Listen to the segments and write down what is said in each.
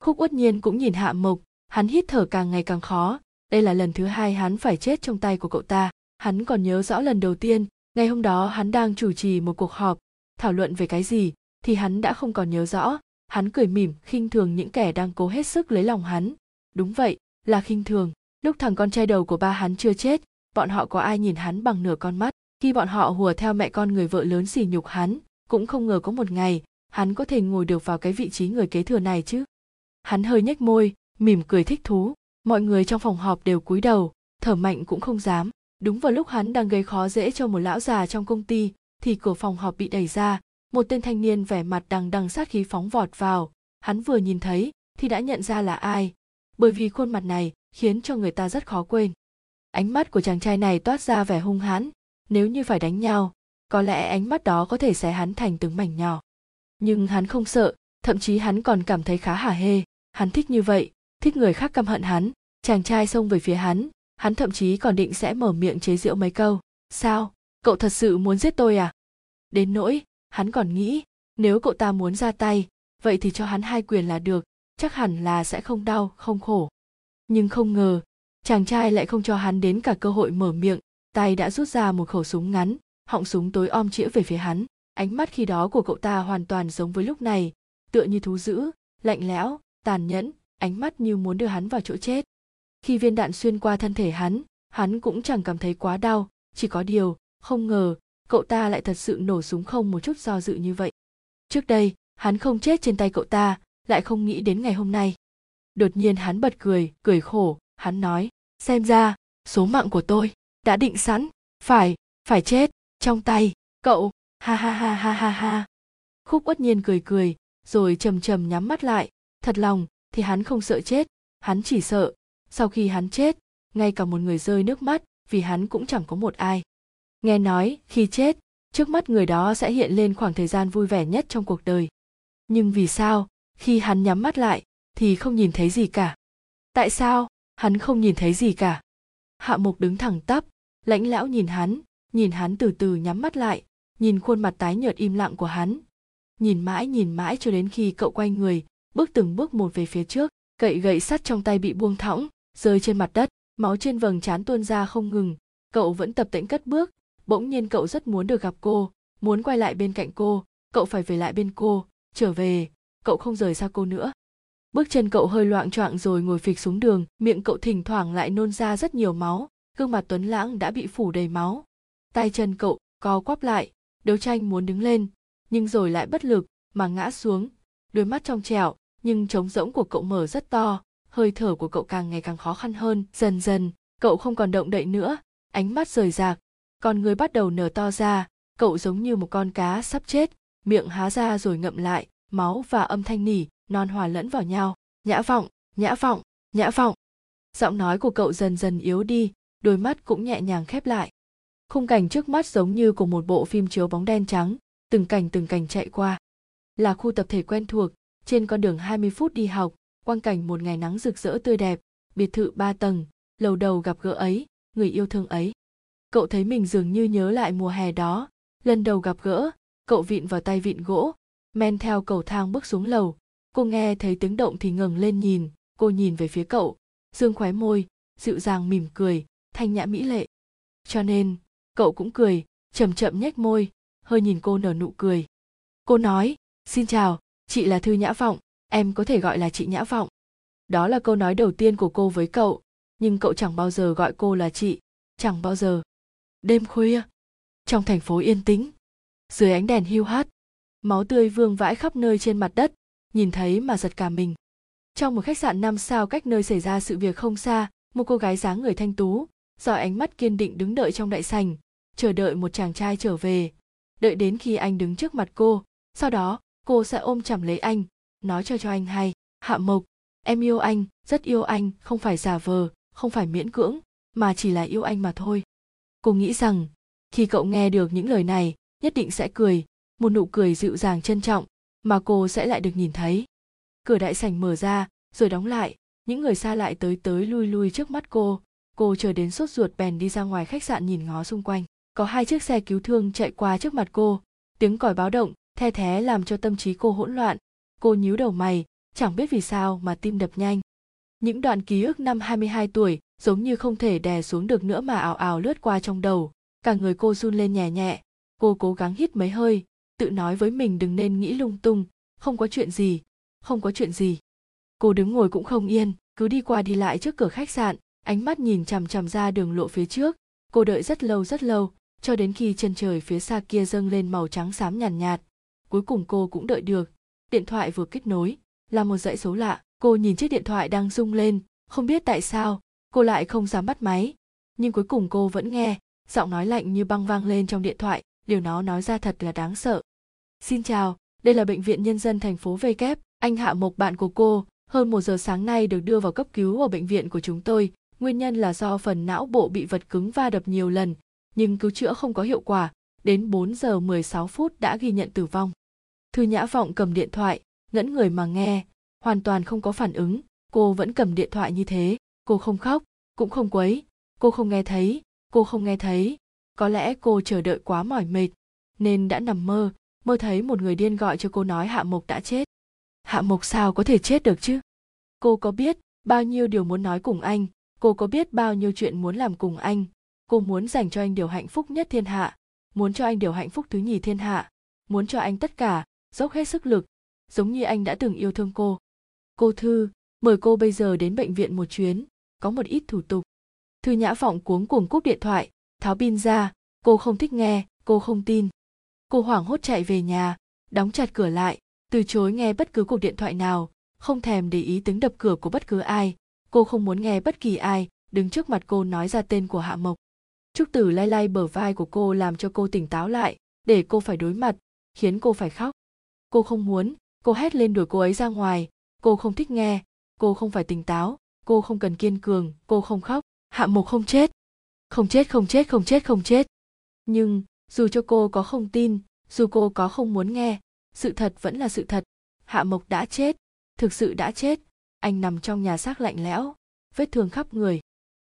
khúc uất nhiên cũng nhìn hạ mộc, hắn hít thở càng ngày càng khó. Đây là lần thứ hai hắn phải chết trong tay của cậu ta. Hắn còn nhớ rõ lần đầu tiên, ngày hôm đó hắn đang chủ trì một cuộc họp, thảo luận về cái gì, thì hắn đã không còn nhớ rõ. Hắn cười mỉm, khinh thường những kẻ đang cố hết sức lấy lòng hắn. Đúng vậy, là khinh thường. Lúc thằng con trai đầu của ba hắn chưa chết, bọn họ có ai nhìn hắn bằng nửa con mắt? Khi bọn họ hùa theo mẹ con người vợ lớn xỉ nhục hắn, cũng không ngờ có một ngày, hắn có thể ngồi được vào cái vị trí người kế thừa này chứ hắn hơi nhếch môi, mỉm cười thích thú. Mọi người trong phòng họp đều cúi đầu, thở mạnh cũng không dám. Đúng vào lúc hắn đang gây khó dễ cho một lão già trong công ty, thì cửa phòng họp bị đẩy ra. Một tên thanh niên vẻ mặt đằng đằng sát khí phóng vọt vào. Hắn vừa nhìn thấy, thì đã nhận ra là ai. Bởi vì khuôn mặt này khiến cho người ta rất khó quên. Ánh mắt của chàng trai này toát ra vẻ hung hãn. Nếu như phải đánh nhau, có lẽ ánh mắt đó có thể xé hắn thành từng mảnh nhỏ. Nhưng hắn không sợ, thậm chí hắn còn cảm thấy khá hả hê hắn thích như vậy, thích người khác căm hận hắn, chàng trai xông về phía hắn hắn thậm chí còn định sẽ mở miệng chế giễu mấy câu. Sao? Cậu thật sự muốn giết tôi à? Đến nỗi, hắn còn nghĩ, nếu cậu ta muốn ra tay, vậy thì cho hắn hai quyền là được, chắc hẳn là sẽ không đau, không khổ. Nhưng không ngờ, chàng trai lại không cho hắn đến cả cơ hội mở miệng, tay đã rút ra một khẩu súng ngắn, họng súng tối om chĩa về phía hắn. Ánh mắt khi đó của cậu ta hoàn toàn giống với lúc này, tựa như thú dữ, lạnh lẽo tàn nhẫn, ánh mắt như muốn đưa hắn vào chỗ chết. Khi viên đạn xuyên qua thân thể hắn hắn cũng chẳng cảm thấy quá đau, chỉ có điều, không ngờ, cậu ta lại thật sự nổ súng không một chút do dự như vậy. Trước đây, hắn không chết trên tay cậu ta, lại không nghĩ đến ngày hôm nay. Đột nhiên hắn bật cười cười khổ, hắn nói, xem ra, số mạng của tôi đã định sẵn, phải phải chết trong tay cậu. Ha ha ha ha ha ha. Khúc uất nhiên cười cười, rồi trầm trầm nhắm mắt lại thật lòng, thì hắn không sợ chết, hắn chỉ sợ. Sau khi hắn chết, ngay cả một người rơi nước mắt, vì hắn cũng chẳng có một ai. Nghe nói, khi chết, trước mắt người đó sẽ hiện lên khoảng thời gian vui vẻ nhất trong cuộc đời. Nhưng vì sao, khi hắn nhắm mắt lại, thì không nhìn thấy gì cả? Tại sao, hắn không nhìn thấy gì cả? Hạ mục đứng thẳng tắp, lãnh lão nhìn hắn nhìn hắn từ từ nhắm mắt lại, nhìn khuôn mặt tái nhợt im lặng của hắn. Nhìn mãi nhìn mãi cho đến khi cậu quay người bước từng bước một về phía trước, cậy gậy sắt trong tay bị buông thõng, rơi trên mặt đất, máu trên vầng trán tuôn ra không ngừng. Cậu vẫn tập tễnh cất bước, bỗng nhiên cậu rất muốn được gặp cô, muốn quay lại bên cạnh cô, cậu phải về lại bên cô, trở về. Cậu không rời xa cô nữa. Bước chân cậu hơi loạng choạng rồi ngồi phịch xuống đường, miệng cậu thỉnh thoảng lại nôn ra rất nhiều máu, gương mặt tuấn lãng đã bị phủ đầy máu. Tay chân cậu co quắp lại, đấu tranh muốn đứng lên, nhưng rồi lại bất lực mà ngã xuống, đôi mắt trong trẻo nhưng trống rỗng của cậu mở rất to, hơi thở của cậu càng ngày càng khó khăn hơn, dần dần, cậu không còn động đậy nữa, ánh mắt rời rạc, con người bắt đầu nở to ra, cậu giống như một con cá sắp chết, miệng há ra rồi ngậm lại, máu và âm thanh nỉ, non hòa lẫn vào nhau, nhã vọng nhã vọng nhã vọng. Giọng nói của cậu dần dần yếu đi, đôi mắt cũng nhẹ nhàng khép lại. Khung cảnh trước mắt giống như của một bộ phim chiếu bóng đen trắng, từng cảnh từng cảnh chạy qua. Là khu tập thể quen thuộc trên con đường 20 phút đi học, quang cảnh một ngày nắng rực rỡ tươi đẹp, biệt thự ba tầng, lầu đầu gặp gỡ ấy, người yêu thương ấy. Cậu thấy mình dường như nhớ lại mùa hè đó. Lần đầu gặp gỡ, cậu vịn vào tay vịn gỗ, men theo cầu thang bước xuống lầu. Cô nghe thấy tiếng động thì ngẩng lên nhìn, cô nhìn về phía cậu. Dương khóe môi, dịu dàng mỉm cười, thanh nhã mỹ lệ. Cho nên, cậu cũng cười, chậm chậm nhếch môi, hơi nhìn cô nở nụ cười. Cô nói, xin chào chị là thư nhã vọng, em có thể gọi là chị nhã vọng. Đó là câu nói đầu tiên của cô với cậu, nhưng cậu chẳng bao giờ gọi cô là chị, chẳng bao giờ. Đêm khuya, trong thành phố yên tĩnh, dưới ánh đèn hiu hắt, máu tươi vương vãi khắp nơi trên mặt đất, nhìn thấy mà giật cả mình. Trong một khách sạn năm sao cách nơi xảy ra sự việc không xa, một cô gái dáng người thanh tú dõi ánh mắt kiên định đứng đợi trong đại sành chờ đợi một chàng trai trở về. Đợi đến khi anh đứng trước mặt cô, sau đó cô sẽ ôm chầm lấy anh, nói cho cho anh hay, hạ mộc, em yêu anh, rất yêu anh, không phải giả vờ, không phải miễn cưỡng, mà chỉ là yêu anh mà thôi. Cô nghĩ rằng, khi cậu nghe được những lời này, nhất định sẽ cười, một nụ cười dịu dàng trân trọng, mà cô sẽ lại được nhìn thấy. Cửa đại sảnh mở ra, rồi đóng lại, những người xa lại tới tới lui lui trước mắt cô. Cô chờ đến sốt ruột bèn đi ra ngoài khách sạn nhìn ngó xung quanh. Có hai chiếc xe cứu thương chạy qua trước mặt cô. Tiếng còi báo động the thế làm cho tâm trí cô hỗn loạn cô nhíu đầu mày chẳng biết vì sao mà tim đập nhanh. Những đoạn ký ức năm 22 tuổi giống như không thể đè xuống được nữa mà ảo ảo lướt qua trong đầu. Cả người cô run lên nhẹ nhẹ, cô cố gắng hít mấy hơi, tự nói với mình đừng nên nghĩ lung tung, không có chuyện gì, không có chuyện gì. Cô đứng ngồi cũng không yên, cứ đi qua đi lại trước cửa khách sạn, ánh mắt nhìn chằm chằm ra đường lộ phía trước. Cô đợi rất lâu rất lâu, cho đến khi chân trời phía xa kia dâng lên màu trắng xám nhàn nhạt, nhạt. Cuối cùng cô cũng đợi được. Điện thoại vừa kết nối, là một dãy số lạ. Cô nhìn chiếc điện thoại đang rung lên, không biết tại sao, cô lại không dám bắt máy. Nhưng cuối cùng cô vẫn nghe, giọng nói lạnh như băng vang lên trong điện thoại, điều nó nói ra thật là đáng sợ. Xin chào, đây là bệnh viện nhân dân thành phố V kép, anh Hạ Mộc bạn của cô, hơn một giờ sáng nay được đưa vào cấp cứu ở bệnh viện của chúng tôi. Nguyên nhân là do phần não bộ bị vật cứng va đập nhiều lần, nhưng cứu chữa không có hiệu quả, đến 4 giờ 16 phút đã ghi nhận tử vong. Thư Nhã Vọng cầm điện thoại, ngẫn người mà nghe, hoàn toàn không có phản ứng, cô vẫn cầm điện thoại như thế, cô không khóc, cũng không quấy, cô không nghe thấy, cô không nghe thấy, có lẽ cô chờ đợi quá mỏi mệt, nên đã nằm mơ, mơ thấy một người điên gọi cho cô nói Hạ Mộc đã chết. Hạ Mộc sao có thể chết được chứ? Cô có biết bao nhiêu điều muốn nói cùng anh, cô có biết bao nhiêu chuyện muốn làm cùng anh, cô muốn dành cho anh điều hạnh phúc nhất thiên hạ, muốn cho anh điều hạnh phúc thứ nhì thiên hạ, muốn cho anh tất cả, dốc hết sức lực, giống như anh đã từng yêu thương cô. Cô Thư, mời cô bây giờ đến bệnh viện một chuyến, có một ít thủ tục. Thư Nhã Vọng cuống cuồng cúp điện thoại, tháo pin ra, cô không thích nghe, cô không tin. Cô hoảng hốt chạy về nhà, đóng chặt cửa lại, từ chối nghe bất cứ cuộc điện thoại nào, không thèm để ý tiếng đập cửa của bất cứ ai. Cô không muốn nghe bất kỳ ai đứng trước mặt cô nói ra tên của Hạ Mộc. Trúc Tử lay lay bờ vai của cô làm cho cô tỉnh táo lại, để cô phải đối mặt, khiến cô phải khóc. Cô không muốn, cô hét lên đuổi cô ấy ra ngoài, cô không thích nghe, cô không phải tỉnh táo, cô không cần kiên cường, cô không khóc, Hạ Mộc không chết. Không chết, không chết, không chết, không chết. Nhưng, dù cho cô có không tin, dù cô có không muốn nghe, sự thật vẫn là sự thật. Hạ Mộc đã chết, thực sự đã chết. Anh nằm trong nhà xác lạnh lẽo, vết thương khắp người.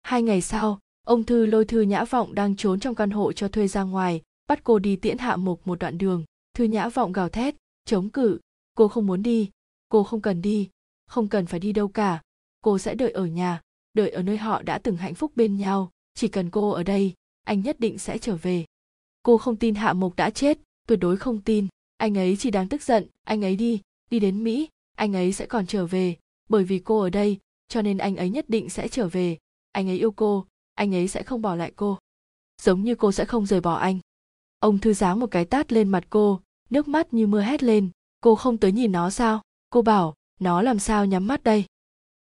Hai ngày sau, ông Thư lôi Thư Nhã Vọng đang trốn trong căn hộ cho thuê ra ngoài, bắt cô đi tiễn Hạ Mộc một đoạn đường. Thư Nhã Vọng gào thét, chống cự, cô không muốn đi, cô không cần đi, không cần phải đi đâu cả, cô sẽ đợi ở nhà, đợi ở nơi họ đã từng hạnh phúc bên nhau, chỉ cần cô ở đây, anh nhất định sẽ trở về. Cô không tin Hạ Mộc đã chết, tuyệt đối không tin, anh ấy chỉ đang tức giận, anh ấy đi, đi đến Mỹ, anh ấy sẽ còn trở về, bởi vì cô ở đây, cho nên anh ấy nhất định sẽ trở về, anh ấy yêu cô, anh ấy sẽ không bỏ lại cô. Giống như cô sẽ không rời bỏ anh. Ông thư giáng một cái tát lên mặt cô, nước mắt như mưa hét lên, cô không tới nhìn nó sao? Cô bảo, nó làm sao nhắm mắt đây?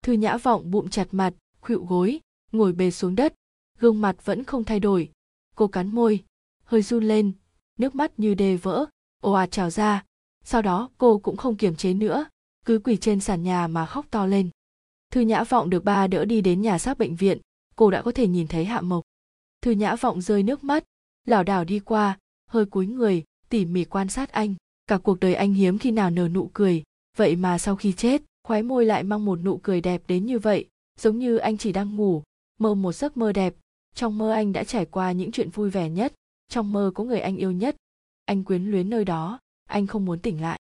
Thư nhã vọng bụng chặt mặt, khuỵu gối, ngồi bề xuống đất, gương mặt vẫn không thay đổi. Cô cắn môi, hơi run lên, nước mắt như đê vỡ, ồ ạt trào ra. Sau đó cô cũng không kiềm chế nữa, cứ quỳ trên sàn nhà mà khóc to lên. Thư Nhã Vọng được ba đỡ đi đến nhà xác bệnh viện, cô đã có thể nhìn thấy Hạ Mộc. Thư Nhã Vọng rơi nước mắt, lảo đảo đi qua, hơi cúi người, tỉ mỉ quan sát anh. Cả cuộc đời anh hiếm khi nào nở nụ cười, vậy mà sau khi chết, khóe môi lại mang một nụ cười đẹp đến như vậy, giống như anh chỉ đang ngủ, mơ một giấc mơ đẹp. Trong mơ anh đã trải qua những chuyện vui vẻ nhất, trong mơ có người anh yêu nhất. Anh quyến luyến nơi đó, anh không muốn tỉnh lại.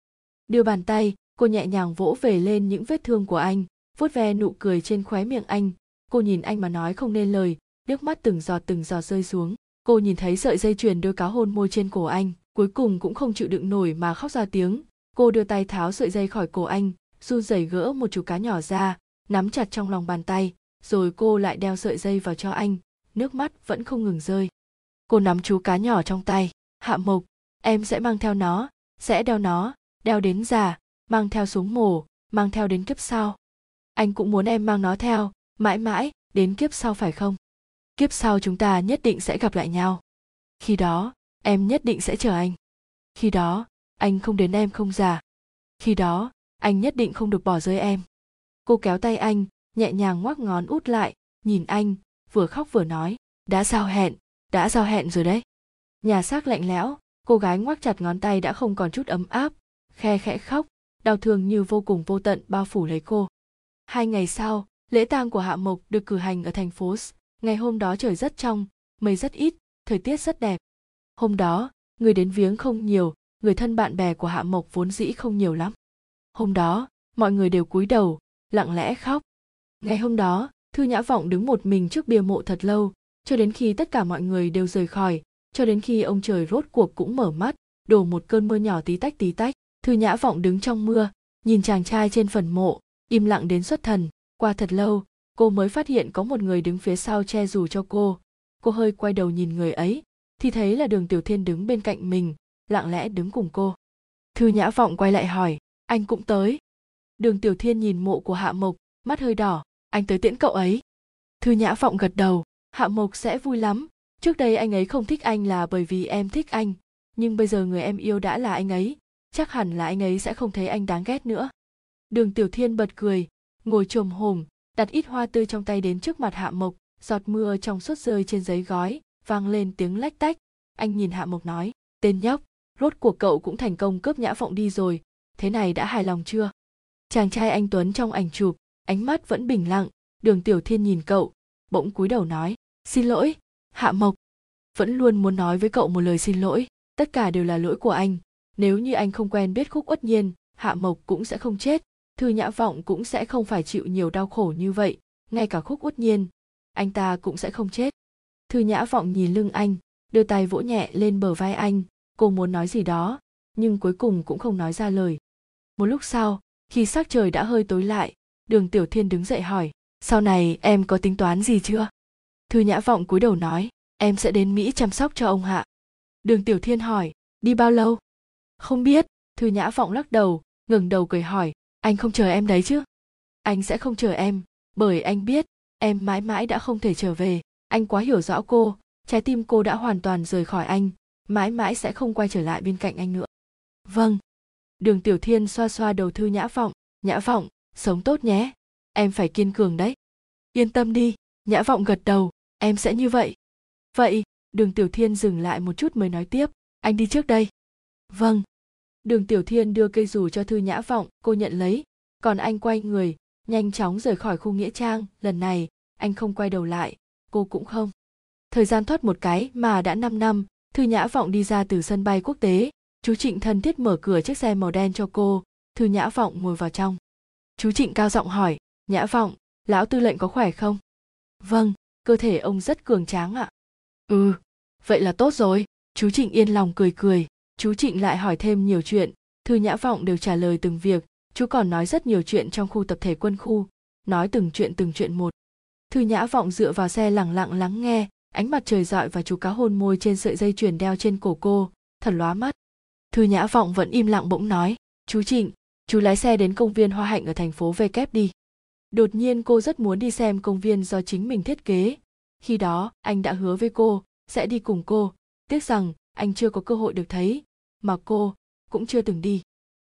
Đưa bàn tay, cô nhẹ nhàng vỗ về lên những vết thương của anh, vuốt ve nụ cười trên khóe miệng anh. Cô nhìn anh mà nói không nên lời, nước mắt từng giọt từng giọt rơi xuống. Cô nhìn thấy sợi dây chuyền đôi cá hôn môi trên cổ anh, cuối cùng cũng không chịu đựng nổi mà khóc ra tiếng. Cô đưa tay tháo sợi dây khỏi cổ anh, run rẩy gỡ một chú cá nhỏ ra, nắm chặt trong lòng bàn tay, rồi cô lại đeo sợi dây vào cho anh, nước mắt vẫn không ngừng rơi. Cô nắm chú cá nhỏ trong tay, hạ mộc, em sẽ mang theo nó, sẽ đeo nó, đeo đến già, mang theo xuống mổ, mang theo đến kiếp sau. Anh cũng muốn em mang nó theo, mãi mãi, đến kiếp sau phải không? Kiếp sau chúng ta nhất định sẽ gặp lại nhau. Khi đó, em nhất định sẽ chờ anh. Khi đó, anh không đến em không già. Khi đó, anh nhất định không được bỏ rơi em. Cô kéo tay anh, nhẹ nhàng ngoắc ngón út lại, nhìn anh, vừa khóc vừa nói, đã giao hẹn, đã giao hẹn rồi đấy nhà xác lạnh lẽo cô gái ngoắc chặt ngón tay đã không còn chút ấm áp khe khẽ khóc đau thương như vô cùng vô tận bao phủ lấy cô hai ngày sau lễ tang của hạ mộc được cử hành ở thành phố ngày hôm đó trời rất trong mây rất ít thời tiết rất đẹp hôm đó, người đến viếng không nhiều, người thân bạn bè của hạ mộc vốn dĩ không nhiều lắm. Hôm đó, mọi người đều cúi đầu, lặng lẽ khóc. Ngày hôm đó, thư nhã vọng đứng một mình trước bia mộ thật lâu, cho đến khi tất cả mọi người đều rời khỏi, cho đến khi ông trời rốt cuộc cũng mở mắt, đổ một cơn mưa nhỏ tí tách tí tách, thư nhã vọng đứng trong mưa, nhìn chàng trai trên phần mộ, im lặng đến xuất thần. Qua thật lâu, cô mới phát hiện có một người đứng phía sau che dù cho cô. Cô hơi quay đầu nhìn người ấy thì thấy là đường tiểu thiên đứng bên cạnh mình lặng lẽ đứng cùng cô. Thư nhã vọng quay lại hỏi anh cũng tới. Đường tiểu thiên nhìn mộ của hạ mộc mắt hơi đỏ anh tới tiễn cậu ấy. Thư nhã vọng gật đầu hạ mộc sẽ vui lắm. Trước đây anh ấy không thích anh là bởi vì em thích anh nhưng bây giờ người em yêu đã là anh ấy chắc hẳn là anh ấy sẽ không thấy anh đáng ghét nữa. Đường tiểu thiên bật cười ngồi chồm hồm, đặt ít hoa tươi trong tay đến trước mặt hạ mộc giọt mưa trong suốt rơi trên giấy gói vang lên tiếng lách tách. Anh nhìn hạ mộc nói, tên nhóc, rốt cuộc cậu cũng thành công cướp nhã phộng đi rồi, thế này đã hài lòng chưa? Chàng trai anh tuấn trong ảnh chụp, ánh mắt vẫn bình lặng. Đường tiểu thiên nhìn cậu, bỗng cúi đầu nói, xin lỗi, hạ mộc, vẫn luôn muốn nói với cậu một lời xin lỗi. Tất cả đều là lỗi của anh. Nếu như anh không quen biết khúc uất nhiên, hạ mộc cũng sẽ không chết. Thư nhã vọng cũng sẽ không phải chịu nhiều đau khổ như vậy, ngay cả khúc uất nhiên, anh ta cũng sẽ không chết thư nhã vọng nhìn lưng anh, đưa tay vỗ nhẹ lên bờ vai anh. Cô muốn nói gì đó, nhưng cuối cùng cũng không nói ra lời. Một lúc sau, khi sắc trời đã hơi tối lại, đường tiểu thiên đứng dậy hỏi, sau này em có tính toán gì chưa? Thư nhã vọng cúi đầu nói, em sẽ đến mỹ chăm sóc cho ông hạ đường tiểu thiên hỏi, đi bao lâu? Không biết. Thư nhã vọng lắc đầu ngừng đầu cười hỏi, anh không chờ em đấy chứ? Anh sẽ không chờ em, bởi anh biết em mãi mãi đã không thể trở về anh quá hiểu rõ cô, trái tim cô đã hoàn toàn rời khỏi anh, mãi mãi sẽ không quay trở lại bên cạnh anh nữa. Vâng. Đường tiểu thiên xoa xoa đầu thư nhã vọng nhã vọng, sống tốt nhé, em phải kiên cường đấy. Yên tâm đi. Nhã vọng gật đầu, em sẽ như vậy. Vậy? Đường tiểu thiên dừng lại một chút mới nói tiếp, anh đi trước đây. Vâng. Đường tiểu thiên đưa cây dù cho thư nhã vọng, cô nhận lấy, còn anh quay người, nhanh chóng rời khỏi khu nghĩa trang. Lần này, anh không quay đầu lại cô cũng không. Thời gian thoát một cái mà đã 5 năm, thư nhã vọng đi ra từ sân bay quốc tế. Chú trịnh thân thiết mở cửa chiếc xe màu đen cho cô. Thư nhã vọng ngồi vào trong. Chú trịnh cao giọng hỏi, nhã vọng, lão tư lệnh có khỏe không? Vâng cơ thể ông rất cường tráng ạ. Ừ vậy là tốt rồi. Chú trịnh yên lòng cười cười. Chú trịnh lại hỏi thêm nhiều chuyện. Thư nhã vọng đều trả lời từng việc. Chú còn nói rất nhiều chuyện trong khu tập thể quân khu. Nói từng chuyện từng chuyện một thư nhã vọng dựa vào xe lẳng lặng lắng nghe, ánh mặt trời dọi và chú cá hôn môi trên sợi dây chuyền đeo trên cổ cô, thật lóa mắt. Thư nhã vọng vẫn im lặng bỗng nói, chú trịnh, chú lái xe đến công viên hoa hạnh ở thành phố v kép đi. Đột nhiên cô rất muốn đi xem công viên do chính mình thiết kế. Khi đó, anh đã hứa với cô, sẽ đi cùng cô. Tiếc rằng, anh chưa có cơ hội được thấy, mà cô cũng chưa từng đi.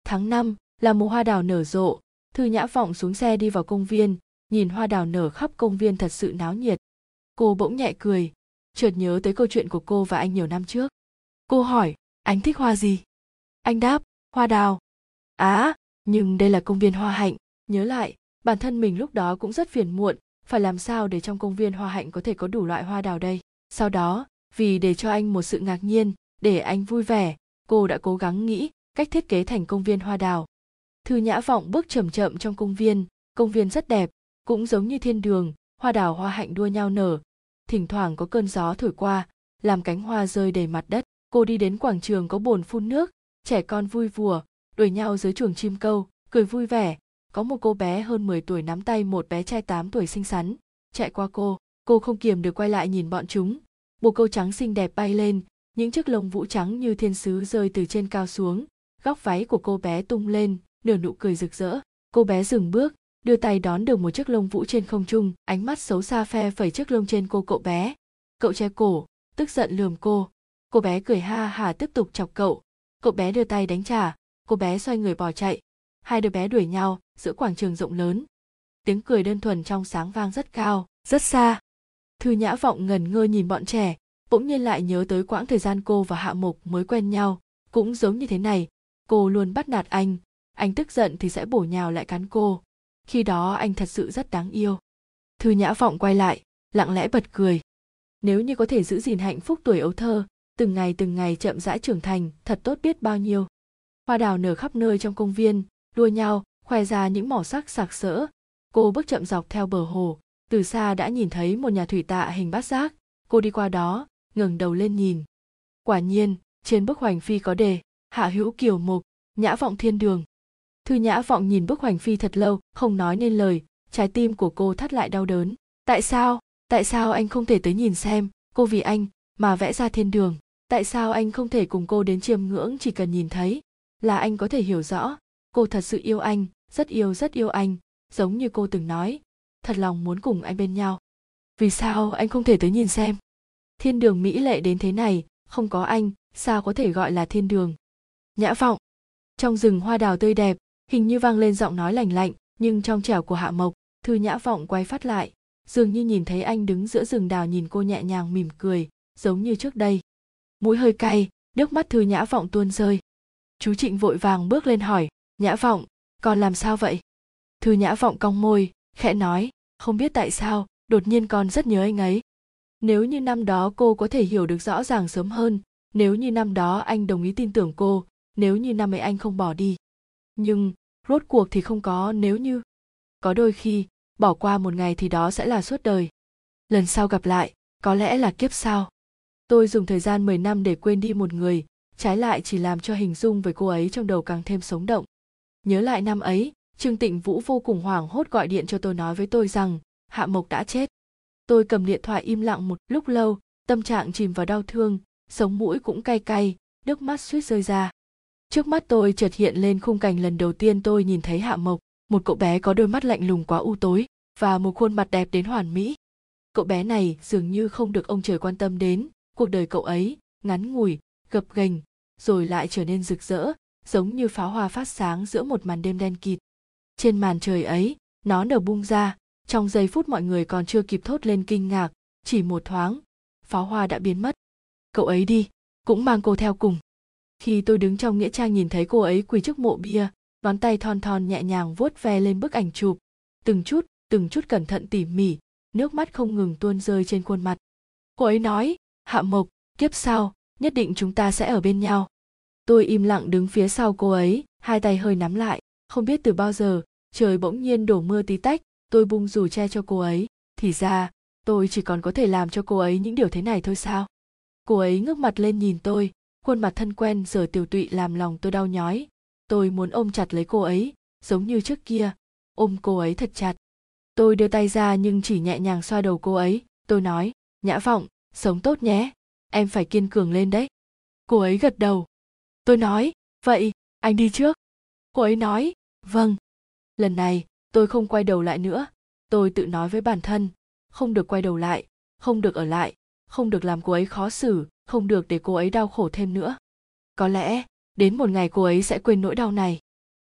Tháng năm, là mùa hoa đào nở rộ. Thư nhã vọng xuống xe đi vào công viên nhìn hoa đào nở khắp công viên thật sự náo nhiệt. Cô bỗng nhẹ cười. Chợt nhớ tới câu chuyện của cô và anh nhiều năm trước. Cô hỏi, anh thích hoa gì? Anh đáp, hoa đào. Á, nhưng đây là công viên hoa hạnh. Nhớ lại, bản thân mình lúc đó cũng rất phiền muộn, phải làm sao để trong công viên hoa hạnh có thể có đủ loại hoa đào đây? Sau đó, vì để cho anh một sự ngạc nhiên, để anh vui vẻ, cô đã cố gắng nghĩ cách thiết kế thành công viên hoa đào. Thư nhã vọng bước chậm chậm trong công viên công viên rất đẹp cũng giống như thiên đường, hoa đào hoa hạnh đua nhau nở. Thỉnh thoảng có cơn gió thổi qua, làm cánh hoa rơi đầy mặt đất. Cô đi đến quảng trường có bồn phun nước, trẻ con vui vùa, đuổi nhau dưới chuồng chim câu, cười vui vẻ. Có một cô bé hơn 10 tuổi nắm tay một bé trai 8 tuổi xinh xắn. Chạy qua cô cô không kiềm được quay lại nhìn bọn chúng. Bồ câu trắng xinh đẹp bay lên, những chiếc lông vũ trắng như thiên sứ rơi từ trên cao xuống. Góc váy của cô bé tung lên nửa nụ cười rực rỡ. Cô bé dừng bước đưa tay đón được một chiếc lông vũ trên không trung, ánh mắt xấu xa phe phẩy chiếc lông trên cô cậu bé. Cậu che cổ, tức giận lườm cô. Cô bé cười ha hà tiếp tục chọc cậu. Cậu bé đưa tay đánh trả, cô bé xoay người bỏ chạy. Hai đứa bé đuổi nhau giữa quảng trường rộng lớn. Tiếng cười đơn thuần trong sáng vang rất cao, rất xa. Thư nhã vọng ngần ngơ nhìn bọn trẻ, bỗng nhiên lại nhớ tới quãng thời gian cô và hạ mục mới quen nhau. Cũng giống như thế này, cô luôn bắt nạt anh. Anh tức giận thì sẽ bổ nhào lại cắn cô khi đó anh thật sự rất đáng yêu. Thư nhã vọng quay lại, lặng lẽ bật cười. Nếu như có thể giữ gìn hạnh phúc tuổi ấu thơ, từng ngày từng ngày chậm rãi trưởng thành, thật tốt biết bao nhiêu. Hoa đào nở khắp nơi trong công viên, đua nhau, khoe ra những mỏ sắc sặc sỡ. Cô bước chậm dọc theo bờ hồ, từ xa đã nhìn thấy một nhà thủy tạ hình bát giác. Cô đi qua đó, ngẩng đầu lên nhìn. Quả nhiên, trên bức hoành phi có đề, hạ hữu kiều mục, nhã vọng thiên đường thư nhã vọng nhìn bức hoành phi thật lâu, không nói nên lời. Trái tim của cô thắt lại đau đớn. Tại sao? Tại sao anh không thể tới nhìn xem? Cô vì anh mà vẽ ra thiên đường. Tại sao anh không thể cùng cô đến chiêm ngưỡng chỉ cần nhìn thấy? Là anh có thể hiểu rõ. Cô thật sự yêu anh, rất yêu rất yêu anh. Giống như cô từng nói, thật lòng muốn cùng anh bên nhau. Vì sao anh không thể tới nhìn xem? Thiên đường mỹ lệ đến thế này, không có anh, sao có thể gọi là thiên đường? Nhã vọng. Trong rừng hoa đào tươi đẹp hình như vang lên giọng nói lành lạnh, nhưng trong trẻo của hạ mộc, thư nhã vọng quay phát lại, dường như nhìn thấy anh đứng giữa rừng đào nhìn cô nhẹ nhàng mỉm cười, giống như trước đây. Mũi hơi cay, nước mắt thư nhã vọng tuôn rơi. Chú trịnh vội vàng bước lên hỏi, nhã vọng con làm sao vậy? Thư nhã vọng cong môi, khẽ nói, không biết tại sao, đột nhiên con rất nhớ anh ấy. Nếu như năm đó cô có thể hiểu được rõ ràng sớm hơn, nếu như năm đó anh đồng ý tin tưởng cô, nếu như năm ấy anh không bỏ đi nhưng, rốt cuộc thì không có nếu như. Có đôi khi, bỏ qua một ngày thì đó sẽ là suốt đời. Lần sau gặp lại, có lẽ là kiếp sau. Tôi dùng thời gian 10 năm để quên đi một người, trái lại chỉ làm cho hình dung về cô ấy trong đầu càng thêm sống động. Nhớ lại năm ấy, trương tịnh vũ vô cùng hoảng hốt gọi điện cho tôi nói với tôi rằng, hạ mộc đã chết. Tôi cầm điện thoại im lặng một lúc lâu, tâm trạng chìm vào đau thương, sống mũi cũng cay cay, nước mắt suýt rơi ra trước mắt tôi chợt hiện lên khung cảnh lần đầu tiên tôi nhìn thấy hạ mộc, một cậu bé có đôi mắt lạnh lùng quá u tối và một khuôn mặt đẹp đến hoàn mỹ. Cậu bé này dường như không được ông trời quan tâm đến, cuộc đời cậu ấy ngắn ngủi, gập ghềnh, rồi lại trở nên rực rỡ, giống như pháo hoa phát sáng giữa một màn đêm đen kịt. Trên màn trời ấy, nó nở bung ra, trong giây phút mọi người còn chưa kịp thốt lên kinh ngạc, chỉ một thoáng, pháo hoa đã biến mất. Cậu ấy đi, cũng mang cô theo cùng khi tôi đứng trong nghĩa trang nhìn thấy cô ấy quỳ trước mộ bia, ngón tay thon thon nhẹ nhàng vuốt ve lên bức ảnh chụp. Từng chút từng chút cẩn thận tỉ mỉ, nước mắt không ngừng tuôn rơi trên khuôn mặt. Cô ấy nói, hạ mộc, kiếp sau, nhất định chúng ta sẽ ở bên nhau. Tôi im lặng đứng phía sau cô ấy, hai tay hơi nắm lại. Không biết từ bao giờ, trời bỗng nhiên đổ mưa tí tách, tôi bung dù che cho cô ấy. Thì ra, tôi chỉ còn có thể làm cho cô ấy những điều thế này thôi sao? Cô ấy ngước mặt lên nhìn tôi khuôn mặt thân quen giờ tiểu tụy làm lòng tôi đau nhói. Tôi muốn ôm chặt lấy cô ấy, giống như trước kia. Ôm cô ấy thật chặt. Tôi đưa tay ra nhưng chỉ nhẹ nhàng xoa đầu cô ấy. Tôi nói, nhã vọng, sống tốt nhé. Em phải kiên cường lên đấy. Cô ấy gật đầu. Tôi nói, vậy, anh đi trước. Cô ấy nói vâng. Lần này, tôi không quay đầu lại nữa. Tôi tự nói với bản thân, không được quay đầu lại, không được ở lại, không được làm cô ấy khó xử không được để cô ấy đau khổ thêm nữa. Có lẽ, đến một ngày cô ấy sẽ quên nỗi đau này.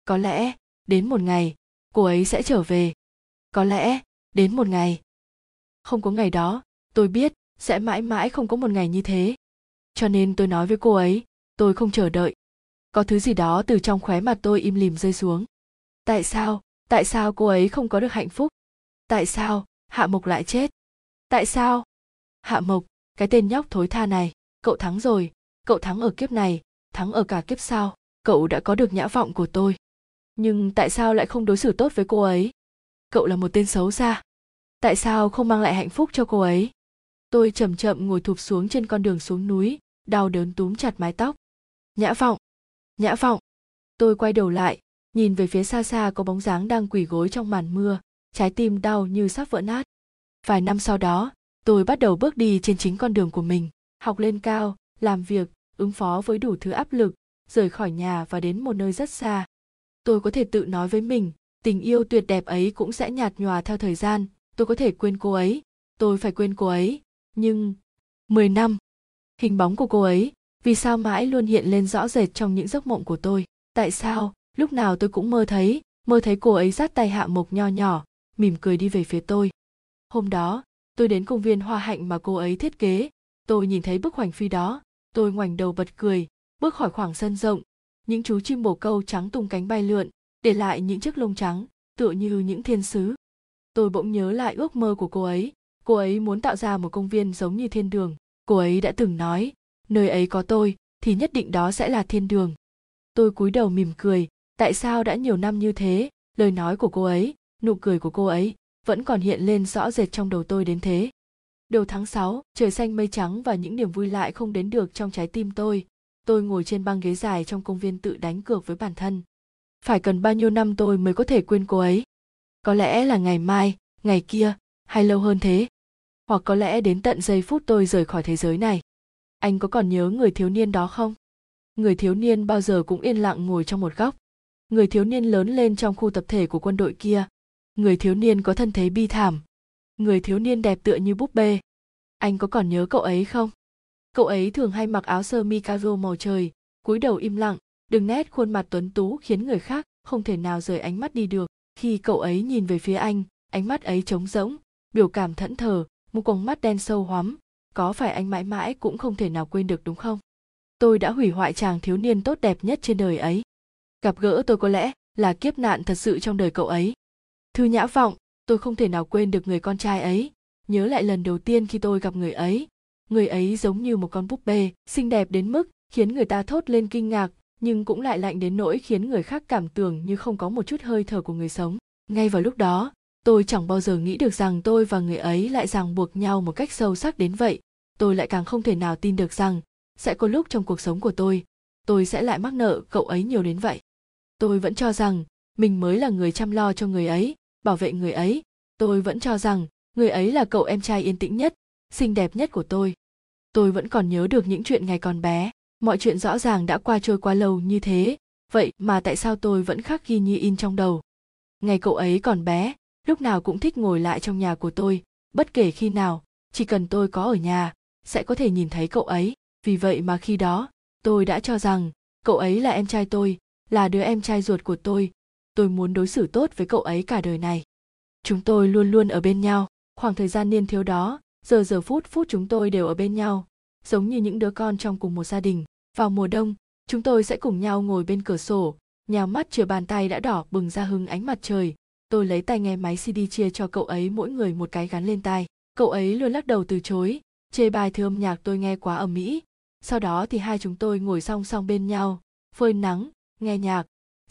Có lẽ, đến một ngày, cô ấy sẽ trở về. Có lẽ, đến một ngày. Không có ngày đó, tôi biết sẽ mãi mãi không có một ngày như thế. Cho nên tôi nói với cô ấy, tôi không chờ đợi. Có thứ gì đó từ trong khóe mặt tôi im lìm rơi xuống. Tại sao tại sao cô ấy không có được hạnh phúc? Tại sao hạ mộc lại chết? Tại sao? Hạ mộc, cái tên nhóc thối tha này cậu thắng rồi. Cậu thắng ở kiếp này, thắng ở cả kiếp sau. Cậu đã có được nhã vọng của tôi. Nhưng tại sao lại không đối xử tốt với cô ấy? Cậu là một tên xấu xa. Tại sao không mang lại hạnh phúc cho cô ấy? Tôi chậm chậm ngồi thụp xuống trên con đường xuống núi, đau đớn túm chặt mái tóc. Nhã vọng! Nhã vọng! Tôi quay đầu lại, nhìn về phía xa xa có bóng dáng đang quỳ gối trong màn mưa, trái tim đau như sắp vỡ nát. Vài năm sau đó, tôi bắt đầu bước đi trên chính con đường của mình học lên cao, làm việc, ứng phó với đủ thứ áp lực, rời khỏi nhà và đến một nơi rất xa. Tôi có thể tự nói với mình, tình yêu tuyệt đẹp ấy cũng sẽ nhạt nhòa theo thời gian, tôi có thể quên cô ấy, tôi phải quên cô ấy. Nhưng 10 năm, hình bóng của cô ấy, vì sao mãi luôn hiện lên rõ rệt trong những giấc mộng của tôi? Tại sao, lúc nào tôi cũng mơ thấy mơ thấy cô ấy dắt tay hạ mộc nho nhỏ, mỉm cười đi về phía tôi. Hôm đó, tôi đến công viên hoa hạnh mà cô ấy thiết kế tôi nhìn thấy bức hoành phi đó, tôi ngoảnh đầu bật cười, bước khỏi khoảng sân rộng. Những chú chim bồ câu trắng tung cánh bay lượn, để lại những chiếc lông trắng, tựa như những thiên sứ. Tôi bỗng nhớ lại ước mơ của cô ấy. Cô ấy muốn tạo ra một công viên giống như thiên đường. Cô ấy đã từng nói, nơi ấy có tôi, thì nhất định đó sẽ là thiên đường. Tôi cúi đầu mỉm cười, tại sao đã nhiều năm như thế? Lời nói của cô ấy, nụ cười của cô ấy vẫn còn hiện lên rõ rệt trong đầu tôi đến thế đầu tháng 6, trời xanh mây trắng và những niềm vui lại không đến được trong trái tim tôi. Tôi ngồi trên băng ghế dài trong công viên tự đánh cược với bản thân. Phải cần bao nhiêu năm tôi mới có thể quên cô ấy? Có lẽ là ngày mai ngày kia hay lâu hơn thế? Hoặc có lẽ đến tận giây phút tôi rời khỏi thế giới này. Anh có còn nhớ người thiếu niên đó không? Người thiếu niên bao giờ cũng yên lặng ngồi trong một góc. Người thiếu niên lớn lên trong khu tập thể của quân đội kia. Người thiếu niên có thân thế bi thảm người thiếu niên đẹp tựa như búp bê. Anh có còn nhớ cậu ấy không? Cậu ấy thường hay mặc áo sơ mi caro màu trời, cúi đầu im lặng đường nét khuôn mặt tuấn tú khiến người khác không thể nào rời ánh mắt đi được. Khi cậu ấy nhìn về phía anh, ánh mắt ấy trống rỗng, biểu cảm thẫn thờ, một con mắt đen sâu hoắm, có phải anh mãi mãi cũng không thể nào quên được đúng không? Tôi đã hủy hoại chàng thiếu niên tốt đẹp nhất trên đời ấy. Gặp gỡ tôi có lẽ là kiếp nạn thật sự trong đời cậu ấy. Thư nhã vọng tôi không thể nào quên được người con trai ấy. Nhớ lại lần đầu tiên khi tôi gặp người ấy. Người ấy giống như một con búp bê, xinh đẹp đến mức khiến người ta thốt lên kinh ngạc, nhưng cũng lại lạnh đến nỗi khiến người khác cảm tưởng như không có một chút hơi thở của người sống. Ngay vào lúc đó, tôi chẳng bao giờ nghĩ được rằng tôi và người ấy lại ràng buộc nhau một cách sâu sắc đến vậy. Tôi lại càng không thể nào tin được rằng sẽ có lúc trong cuộc sống của tôi tôi sẽ lại mắc nợ cậu ấy nhiều đến vậy. Tôi vẫn cho rằng mình mới là người chăm lo cho người ấy bảo vệ người ấy. Tôi vẫn cho rằng, người ấy là cậu em trai yên tĩnh nhất, xinh đẹp nhất của tôi. Tôi vẫn còn nhớ được những chuyện ngày còn bé. Mọi chuyện rõ ràng đã qua trôi qua lâu như thế. Vậy mà tại sao tôi vẫn khắc ghi như in trong đầu? Ngày cậu ấy còn bé, lúc nào cũng thích ngồi lại trong nhà của tôi, bất kể khi nào. Chỉ cần tôi có ở nhà, sẽ có thể nhìn thấy cậu ấy. Vì vậy mà khi đó, tôi đã cho rằng, cậu ấy là em trai tôi, là đứa em trai ruột của tôi tôi muốn đối xử tốt với cậu ấy cả đời này. Chúng tôi luôn luôn ở bên nhau. Khoảng thời gian niên thiếu đó, giờ giờ phút phút chúng tôi đều ở bên nhau. Giống như những đứa con trong cùng một gia đình. Vào mùa đông, chúng tôi sẽ cùng nhau ngồi bên cửa sổ. Nhào mắt chừa bàn tay đã đỏ bừng ra hứng ánh mặt trời. Tôi lấy tay nghe máy cd chia cho cậu ấy mỗi người một cái gắn lên tai. Cậu ấy luôn lắc đầu từ chối, chê bài thư âm nhạc tôi nghe quá ở mỹ sau đó thì hai chúng tôi ngồi song song bên nhau, phơi nắng, nghe nhạc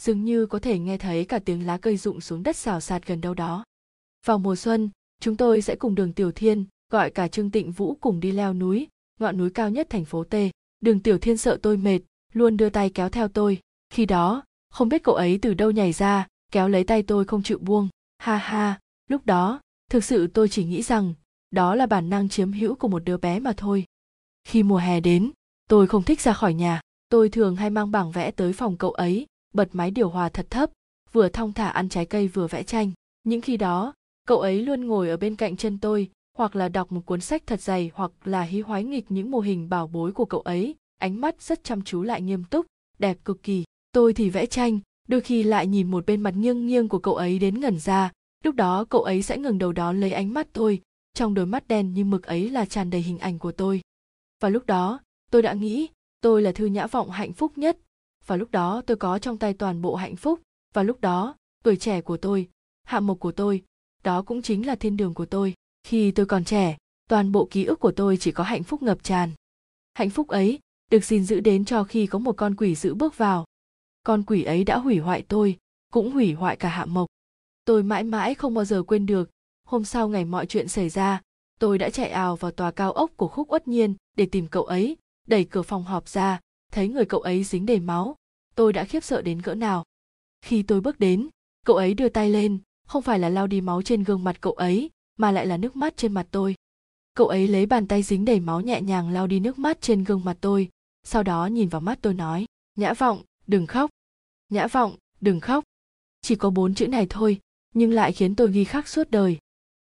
dường như có thể nghe thấy cả tiếng lá cây rụng xuống đất xào xạc gần đâu đó. Vào mùa xuân, chúng tôi sẽ cùng đường tiểu thiên, gọi cả trương tịnh vũ cùng đi leo núi, ngọn núi cao nhất thành phố t. Đường tiểu thiên sợ tôi mệt, luôn đưa tay kéo theo tôi. Khi đó, không biết cậu ấy từ đâu nhảy ra, kéo lấy tay tôi không chịu buông. Ha ha, lúc đó, thực sự tôi chỉ nghĩ rằng, đó là bản năng chiếm hữu của một đứa bé mà thôi. Khi mùa hè đến, tôi không thích ra khỏi nhà. Tôi thường hay mang bảng vẽ tới phòng cậu ấy bật máy điều hòa thật thấp, vừa thong thả ăn trái cây vừa vẽ tranh. Những khi đó, cậu ấy luôn ngồi ở bên cạnh chân tôi, hoặc là đọc một cuốn sách thật dày, hoặc là hí hoái nghịch những mô hình bảo bối của cậu ấy. Ánh mắt rất chăm chú lại nghiêm túc, đẹp cực kỳ. Tôi thì vẽ tranh, đôi khi lại nhìn một bên mặt nghiêng nghiêng của cậu ấy đến ngẩn ra. Lúc đó, cậu ấy sẽ ngừng đầu đó lấy ánh mắt tôi, trong đôi mắt đen như mực ấy là tràn đầy hình ảnh của tôi. Và lúc đó, tôi đã nghĩ, tôi là thư nhã vọng hạnh phúc nhất và lúc đó tôi có trong tay toàn bộ hạnh phúc. Và lúc đó, tuổi trẻ của tôi hạ mục của tôi, đó cũng chính là thiên đường của tôi. Khi tôi còn trẻ, toàn bộ ký ức của tôi chỉ có hạnh phúc ngập tràn. Hạnh phúc ấy được gìn giữ đến cho khi có một con quỷ dữ bước vào. Con quỷ ấy đã hủy hoại tôi, cũng hủy hoại cả hạ mộc tôi mãi mãi không bao giờ quên được, hôm sau ngày mọi chuyện xảy ra, tôi đã chạy ào vào tòa cao ốc của khúc uất nhiên để tìm cậu ấy, đẩy cửa phòng họp ra thấy người cậu ấy dính đầy máu, tôi đã khiếp sợ đến cỡ nào. Khi tôi bước đến, cậu ấy đưa tay lên, không phải là lau đi máu trên gương mặt cậu ấy, mà lại là nước mắt trên mặt tôi. Cậu ấy lấy bàn tay dính đầy máu nhẹ nhàng lau đi nước mắt trên gương mặt tôi, sau đó nhìn vào mắt tôi nói, nhã vọng, đừng khóc. Nhã vọng, đừng khóc. Chỉ có bốn chữ này thôi, nhưng lại khiến tôi ghi khắc suốt đời.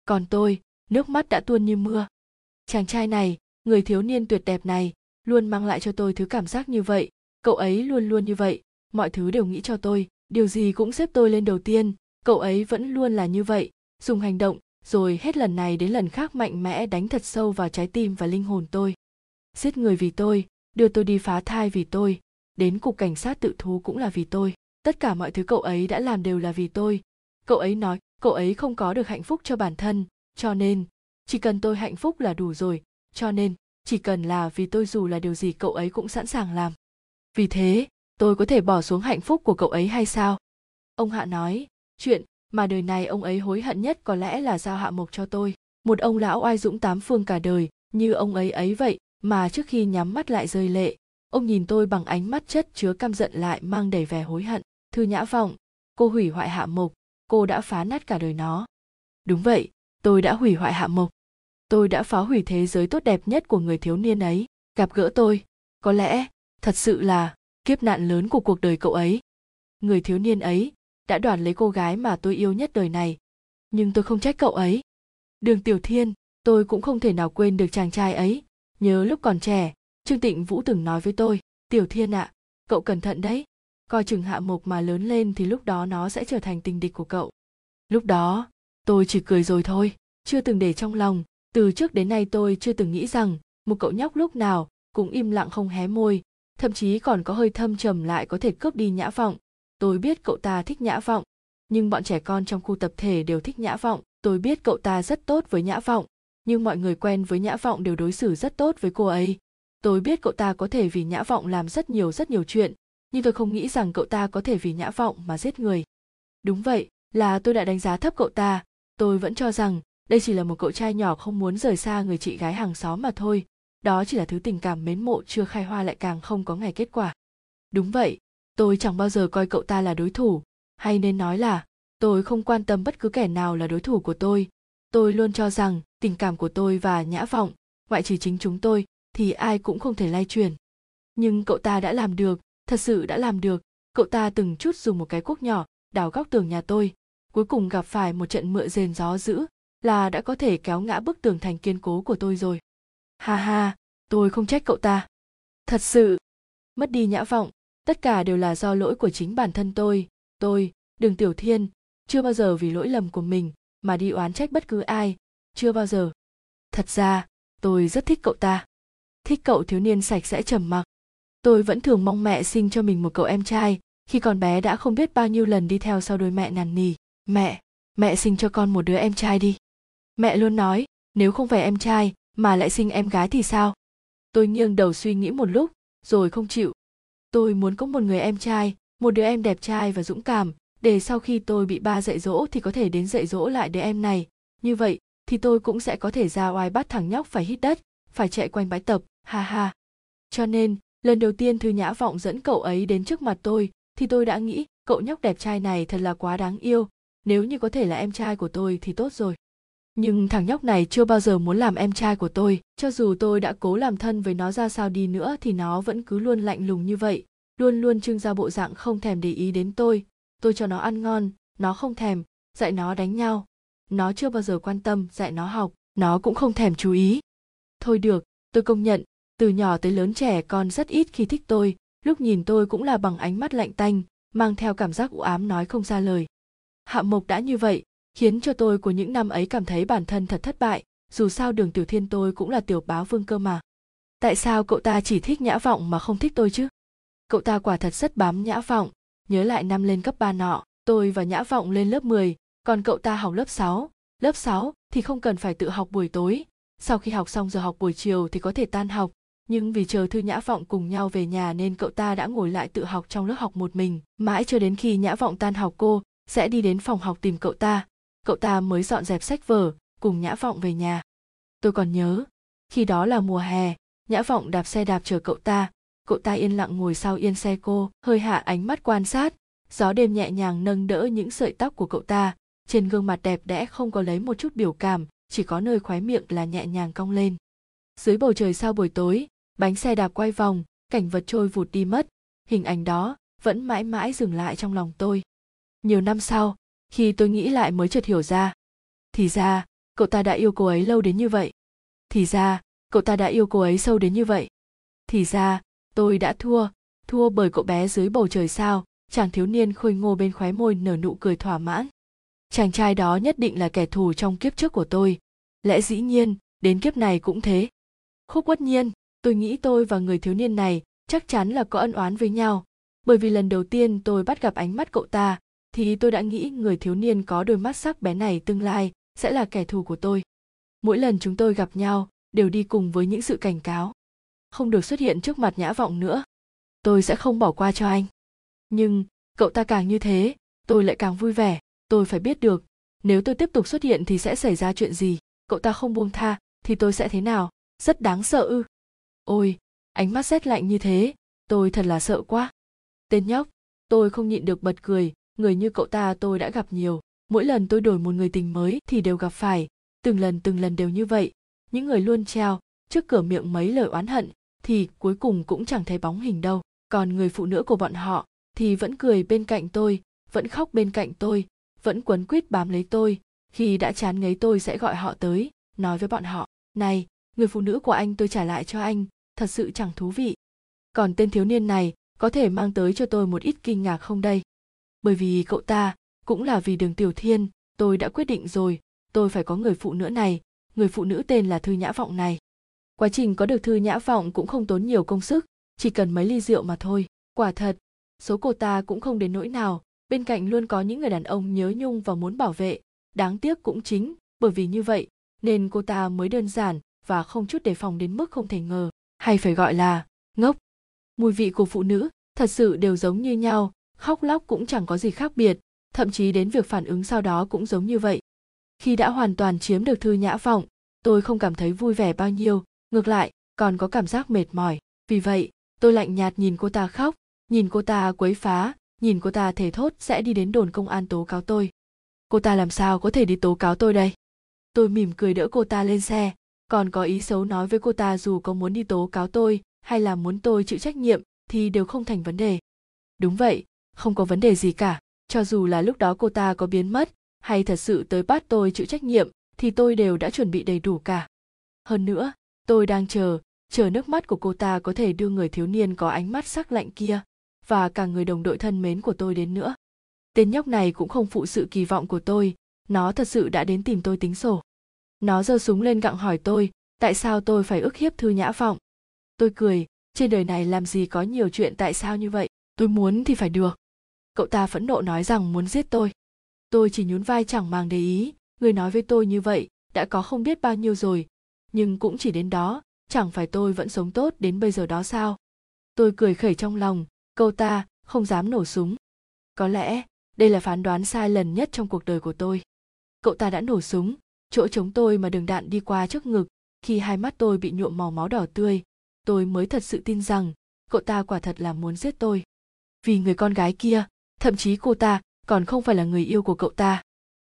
Còn tôi, nước mắt đã tuôn như mưa. Chàng trai này, người thiếu niên tuyệt đẹp này luôn mang lại cho tôi thứ cảm giác như vậy. Cậu ấy luôn luôn như vậy. Mọi thứ đều nghĩ cho tôi. Điều gì cũng xếp tôi lên đầu tiên. Cậu ấy vẫn luôn là như vậy. Dùng hành động, rồi hết lần này đến lần khác mạnh mẽ đánh thật sâu vào trái tim và linh hồn tôi. Giết người vì tôi, đưa tôi đi phá thai vì tôi. Đến cục cảnh sát tự thú cũng là vì tôi. Tất cả mọi thứ cậu ấy đã làm đều là vì tôi. Cậu ấy nói, cậu ấy không có được hạnh phúc cho bản thân. Cho nên, chỉ cần tôi hạnh phúc là đủ rồi. Cho nên chỉ cần là vì tôi dù là điều gì cậu ấy cũng sẵn sàng làm. Vì thế, tôi có thể bỏ xuống hạnh phúc của cậu ấy hay sao? Ông hạ nói, chuyện mà đời này ông ấy hối hận nhất có lẽ là giao hạ mộc cho tôi. Một ông lão oai dũng tám phương cả đời, như ông ấy ấy vậy, mà trước khi nhắm mắt lại rơi lệ, ông nhìn tôi bằng ánh mắt chất chứa căm giận lại mang đầy vẻ hối hận. Thư nhã vọng, cô hủy hoại hạ mộc, cô đã phá nát cả đời nó. Đúng vậy, tôi đã hủy hoại hạ mộc tôi đã phá hủy thế giới tốt đẹp nhất của người thiếu niên ấy. Gặp gỡ tôi có lẽ thật sự là kiếp nạn lớn của cuộc đời cậu ấy. Người thiếu niên ấy đã đoạt lấy cô gái mà tôi yêu nhất đời này. Nhưng tôi không trách cậu ấy. Đường tiểu thiên tôi cũng không thể nào quên được chàng trai ấy. Nhớ lúc còn trẻ trương tịnh vũ từng nói với tôi tiểu thiên ạ à, cậu cẩn thận đấy. Coi chừng hạ mộc mà lớn lên thì lúc đó nó sẽ trở thành tình địch của cậu. Lúc đó tôi chỉ cười rồi thôi chưa từng để trong lòng từ trước đến nay tôi chưa từng nghĩ rằng một cậu nhóc lúc nào cũng im lặng không hé môi, thậm chí còn có hơi thâm trầm lại có thể cướp đi nhã vọng. Tôi biết cậu ta thích nhã vọng, nhưng bọn trẻ con trong khu tập thể đều thích nhã vọng. Tôi biết cậu ta rất tốt với nhã vọng, nhưng mọi người quen với nhã vọng đều đối xử rất tốt với cô ấy. Tôi biết cậu ta có thể vì nhã vọng làm rất nhiều rất nhiều chuyện, nhưng tôi không nghĩ rằng cậu ta có thể vì nhã vọng mà giết người. Đúng vậy, là tôi đã đánh giá thấp cậu ta. Tôi vẫn cho rằng đây chỉ là một cậu trai nhỏ không muốn rời xa người chị gái hàng xóm mà thôi. Đó chỉ là thứ tình cảm mến mộ chưa khai hoa lại càng không có ngày kết quả. Đúng vậy, tôi chẳng bao giờ coi cậu ta là đối thủ. Hay nên nói là, tôi không quan tâm bất cứ kẻ nào là đối thủ của tôi. Tôi luôn cho rằng, tình cảm của tôi và nhã vọng, ngoại trừ chính chúng tôi, thì ai cũng không thể lay truyền nhưng cậu ta đã làm được, thật sự đã làm được. Cậu ta từng chút dùng một cái cuốc nhỏ, đào góc tường nhà tôi. Cuối cùng gặp phải một trận mưa rền gió dữ là đã có thể kéo ngã bức tường thành kiên cố của tôi rồi. Ha ha, tôi không trách cậu ta. Thật sự, mất đi nhã vọng, tất cả đều là do lỗi của chính bản thân tôi. Tôi, đường tiểu thiên, chưa bao giờ vì lỗi lầm của mình mà đi oán trách bất cứ ai, chưa bao giờ. Thật ra, tôi rất thích cậu ta. Thích cậu thiếu niên sạch sẽ trầm mặc. Tôi vẫn thường mong mẹ sinh cho mình một cậu em trai, khi còn bé đã không biết bao nhiêu lần đi theo sau đôi mẹ nằn nỉ. Mẹ mẹ sinh cho con một đứa em trai đi mẹ luôn nói, nếu không phải em trai mà lại sinh em gái thì sao? Tôi nghiêng đầu suy nghĩ một lúc, rồi không chịu. Tôi muốn có một người em trai, một đứa em đẹp trai và dũng cảm, để sau khi tôi bị ba dạy dỗ thì có thể đến dạy dỗ lại đứa em này. Như vậy thì tôi cũng sẽ có thể ra oai bắt thằng nhóc phải hít đất, phải chạy quanh bãi tập, ha ha. Cho nên, lần đầu tiên thư nhã vọng dẫn cậu ấy đến trước mặt tôi thì tôi đã nghĩ cậu nhóc đẹp trai này thật là quá đáng yêu. Nếu như có thể là em trai của tôi thì tốt rồi nhưng thằng nhóc này chưa bao giờ muốn làm em trai của tôi. Cho dù tôi đã cố làm thân với nó ra sao đi nữa thì nó vẫn cứ luôn lạnh lùng như vậy. Luôn luôn trưng ra bộ dạng không thèm để ý đến tôi. Tôi cho nó ăn ngon, nó không thèm, dạy nó đánh nhau. Nó chưa bao giờ quan tâm, dạy nó học, nó cũng không thèm chú ý. Thôi được, tôi công nhận, từ nhỏ tới lớn trẻ con rất ít khi thích tôi. Lúc nhìn tôi cũng là bằng ánh mắt lạnh tanh, mang theo cảm giác u ám nói không ra lời. Hạ mộc đã như vậy khiến cho tôi của những năm ấy cảm thấy bản thân thật thất bại dù sao đường tiểu thiên tôi cũng là tiểu báo vương cơ mà. Tại sao cậu ta chỉ thích nhã vọng mà không thích tôi chứ? Cậu ta quả thật rất bám nhã vọng. Nhớ lại năm lên cấp ba nọ tôi và nhã vọng lên lớp 10, còn cậu ta học lớp 6. Lớp 6 thì không cần phải tự học buổi tối, sau khi học xong giờ học buổi chiều thì có thể tan học, nhưng vì chờ thư nhã vọng cùng nhau về nhà nên cậu ta đã ngồi lại tự học trong lớp học một mình. Mãi cho đến khi nhã vọng tan học cô sẽ đi đến phòng học tìm cậu ta cậu ta mới dọn dẹp sách vở, cùng nhã vọng về nhà. Tôi còn nhớ, khi đó là mùa hè, nhã vọng đạp xe đạp chờ cậu ta. Cậu ta yên lặng ngồi sau yên xe cô, hơi hạ ánh mắt quan sát. Gió đêm nhẹ nhàng nâng đỡ những sợi tóc của cậu ta. Trên gương mặt đẹp đẽ không có lấy một chút biểu cảm, chỉ có nơi khóe miệng là nhẹ nhàng cong lên. Dưới bầu trời sao buổi tối, bánh xe đạp quay vòng, cảnh vật trôi vụt đi mất. Hình ảnh đó vẫn mãi mãi dừng lại trong lòng tôi. Nhiều năm sau khi tôi nghĩ lại mới chợt hiểu ra. Thì ra, cậu ta đã yêu cô ấy lâu đến như vậy. Thì ra, cậu ta đã yêu cô ấy sâu đến như vậy. Thì ra, tôi đã thua. Thua bởi cậu bé dưới bầu trời sao? Chàng thiếu niên khôi ngô bên khóe môi nở nụ cười thỏa mãn. Chàng trai đó nhất định là kẻ thù trong kiếp trước của tôi. Lẽ dĩ nhiên, đến kiếp này cũng thế. Khúc quất nhiên, tôi nghĩ tôi và người thiếu niên này chắc chắn là có ân oán với nhau. Bởi vì lần đầu tiên tôi bắt gặp ánh mắt cậu ta thì tôi đã nghĩ người thiếu niên có đôi mắt sắc bé này tương lai sẽ là kẻ thù của tôi. Mỗi lần chúng tôi gặp nhau, đều đi cùng với những sự cảnh cáo. Không được xuất hiện trước mặt nhã vọng nữa. Tôi sẽ không bỏ qua cho anh. Nhưng, cậu ta càng như thế, tôi lại càng vui vẻ. Tôi phải biết được, nếu tôi tiếp tục xuất hiện thì sẽ xảy ra chuyện gì? Cậu ta không buông tha, thì tôi sẽ thế nào? Rất đáng sợ ư. Ôi, ánh mắt rét lạnh như thế, tôi thật là sợ quá. Tên nhóc, tôi không nhịn được bật cười người như cậu ta tôi đã gặp nhiều. Mỗi lần tôi đổi một người tình mới thì đều gặp phải. Từng lần từng lần đều như vậy. Những người luôn treo, trước cửa miệng mấy lời oán hận, thì cuối cùng cũng chẳng thấy bóng hình đâu. Còn người phụ nữ của bọn họ thì vẫn cười bên cạnh tôi, vẫn khóc bên cạnh tôi, vẫn quấn quýt bám lấy tôi. Khi đã chán ngấy tôi sẽ gọi họ tới, nói với bọn họ, này, người phụ nữ của anh tôi trả lại cho anh, thật sự chẳng thú vị. Còn tên thiếu niên này có thể mang tới cho tôi một ít kinh ngạc không đây? Bởi vì cậu ta cũng là vì đường tiểu thiên, tôi đã quyết định rồi, tôi phải có người phụ nữ này. Người phụ nữ tên là thư nhã vọng này. Quá trình có được thư nhã vọng cũng không tốn nhiều công sức, chỉ cần mấy ly rượu mà thôi. Quả thật, số cô ta cũng không đến nỗi nào. Bên cạnh luôn có những người đàn ông nhớ nhung và muốn bảo vệ. Đáng tiếc cũng chính, bởi vì như vậy, nên cô ta mới đơn giản và không chút đề phòng đến mức không thể ngờ. Hay phải gọi là ngốc. Mùi vị của phụ nữ thật sự đều giống như nhau khóc lóc cũng chẳng có gì khác biệt, thậm chí đến việc phản ứng sau đó cũng giống như vậy. Khi đã hoàn toàn chiếm được thư nhã vọng, tôi không cảm thấy vui vẻ bao nhiêu, ngược lại, còn có cảm giác mệt mỏi. Vì vậy, tôi lạnh nhạt nhìn cô ta khóc, nhìn cô ta quấy phá, nhìn cô ta thể thốt sẽ đi đến đồn công an tố cáo tôi. Cô ta làm sao có thể đi tố cáo tôi đây? Tôi mỉm cười đỡ cô ta lên xe, còn có ý xấu nói với cô ta dù có muốn đi tố cáo tôi hay là muốn tôi chịu trách nhiệm thì đều không thành vấn đề. Đúng vậy không có vấn đề gì cả. Cho dù là lúc đó cô ta có biến mất, hay thật sự tới bắt tôi chịu trách nhiệm, thì tôi đều đã chuẩn bị đầy đủ cả. Hơn nữa, tôi đang chờ chờ nước mắt của cô ta có thể đưa người thiếu niên có ánh mắt sắc lạnh kia, và cả người đồng đội thân mến của tôi đến nữa. Tên nhóc này cũng không phụ sự kỳ vọng của tôi, nó thật sự đã đến tìm tôi tính sổ. Nó giơ súng lên gặng hỏi tôi, tại sao tôi phải ức hiếp thư nhã vọng? Tôi cười, trên đời này làm gì có nhiều chuyện tại sao như vậy? Tôi muốn thì phải được cậu ta phẫn nộ nói rằng muốn giết tôi. Tôi chỉ nhún vai chẳng màng để ý. Người nói với tôi như vậy đã có không biết bao nhiêu rồi. Nhưng cũng chỉ đến đó, chẳng phải tôi vẫn sống tốt đến bây giờ đó sao? Tôi cười khẩy trong lòng câu ta không dám nổ súng. Có lẽ, đây là phán đoán sai lần nhất trong cuộc đời của tôi. Cậu ta đã nổ súng, chỗ chống tôi mà đường đạn đi qua trước ngực, khi hai mắt tôi bị nhuộm màu máu đỏ tươi. Tôi mới thật sự tin rằng, cậu ta quả thật là muốn giết tôi. Vì người con gái kia thậm chí cô ta còn không phải là người yêu của cậu ta.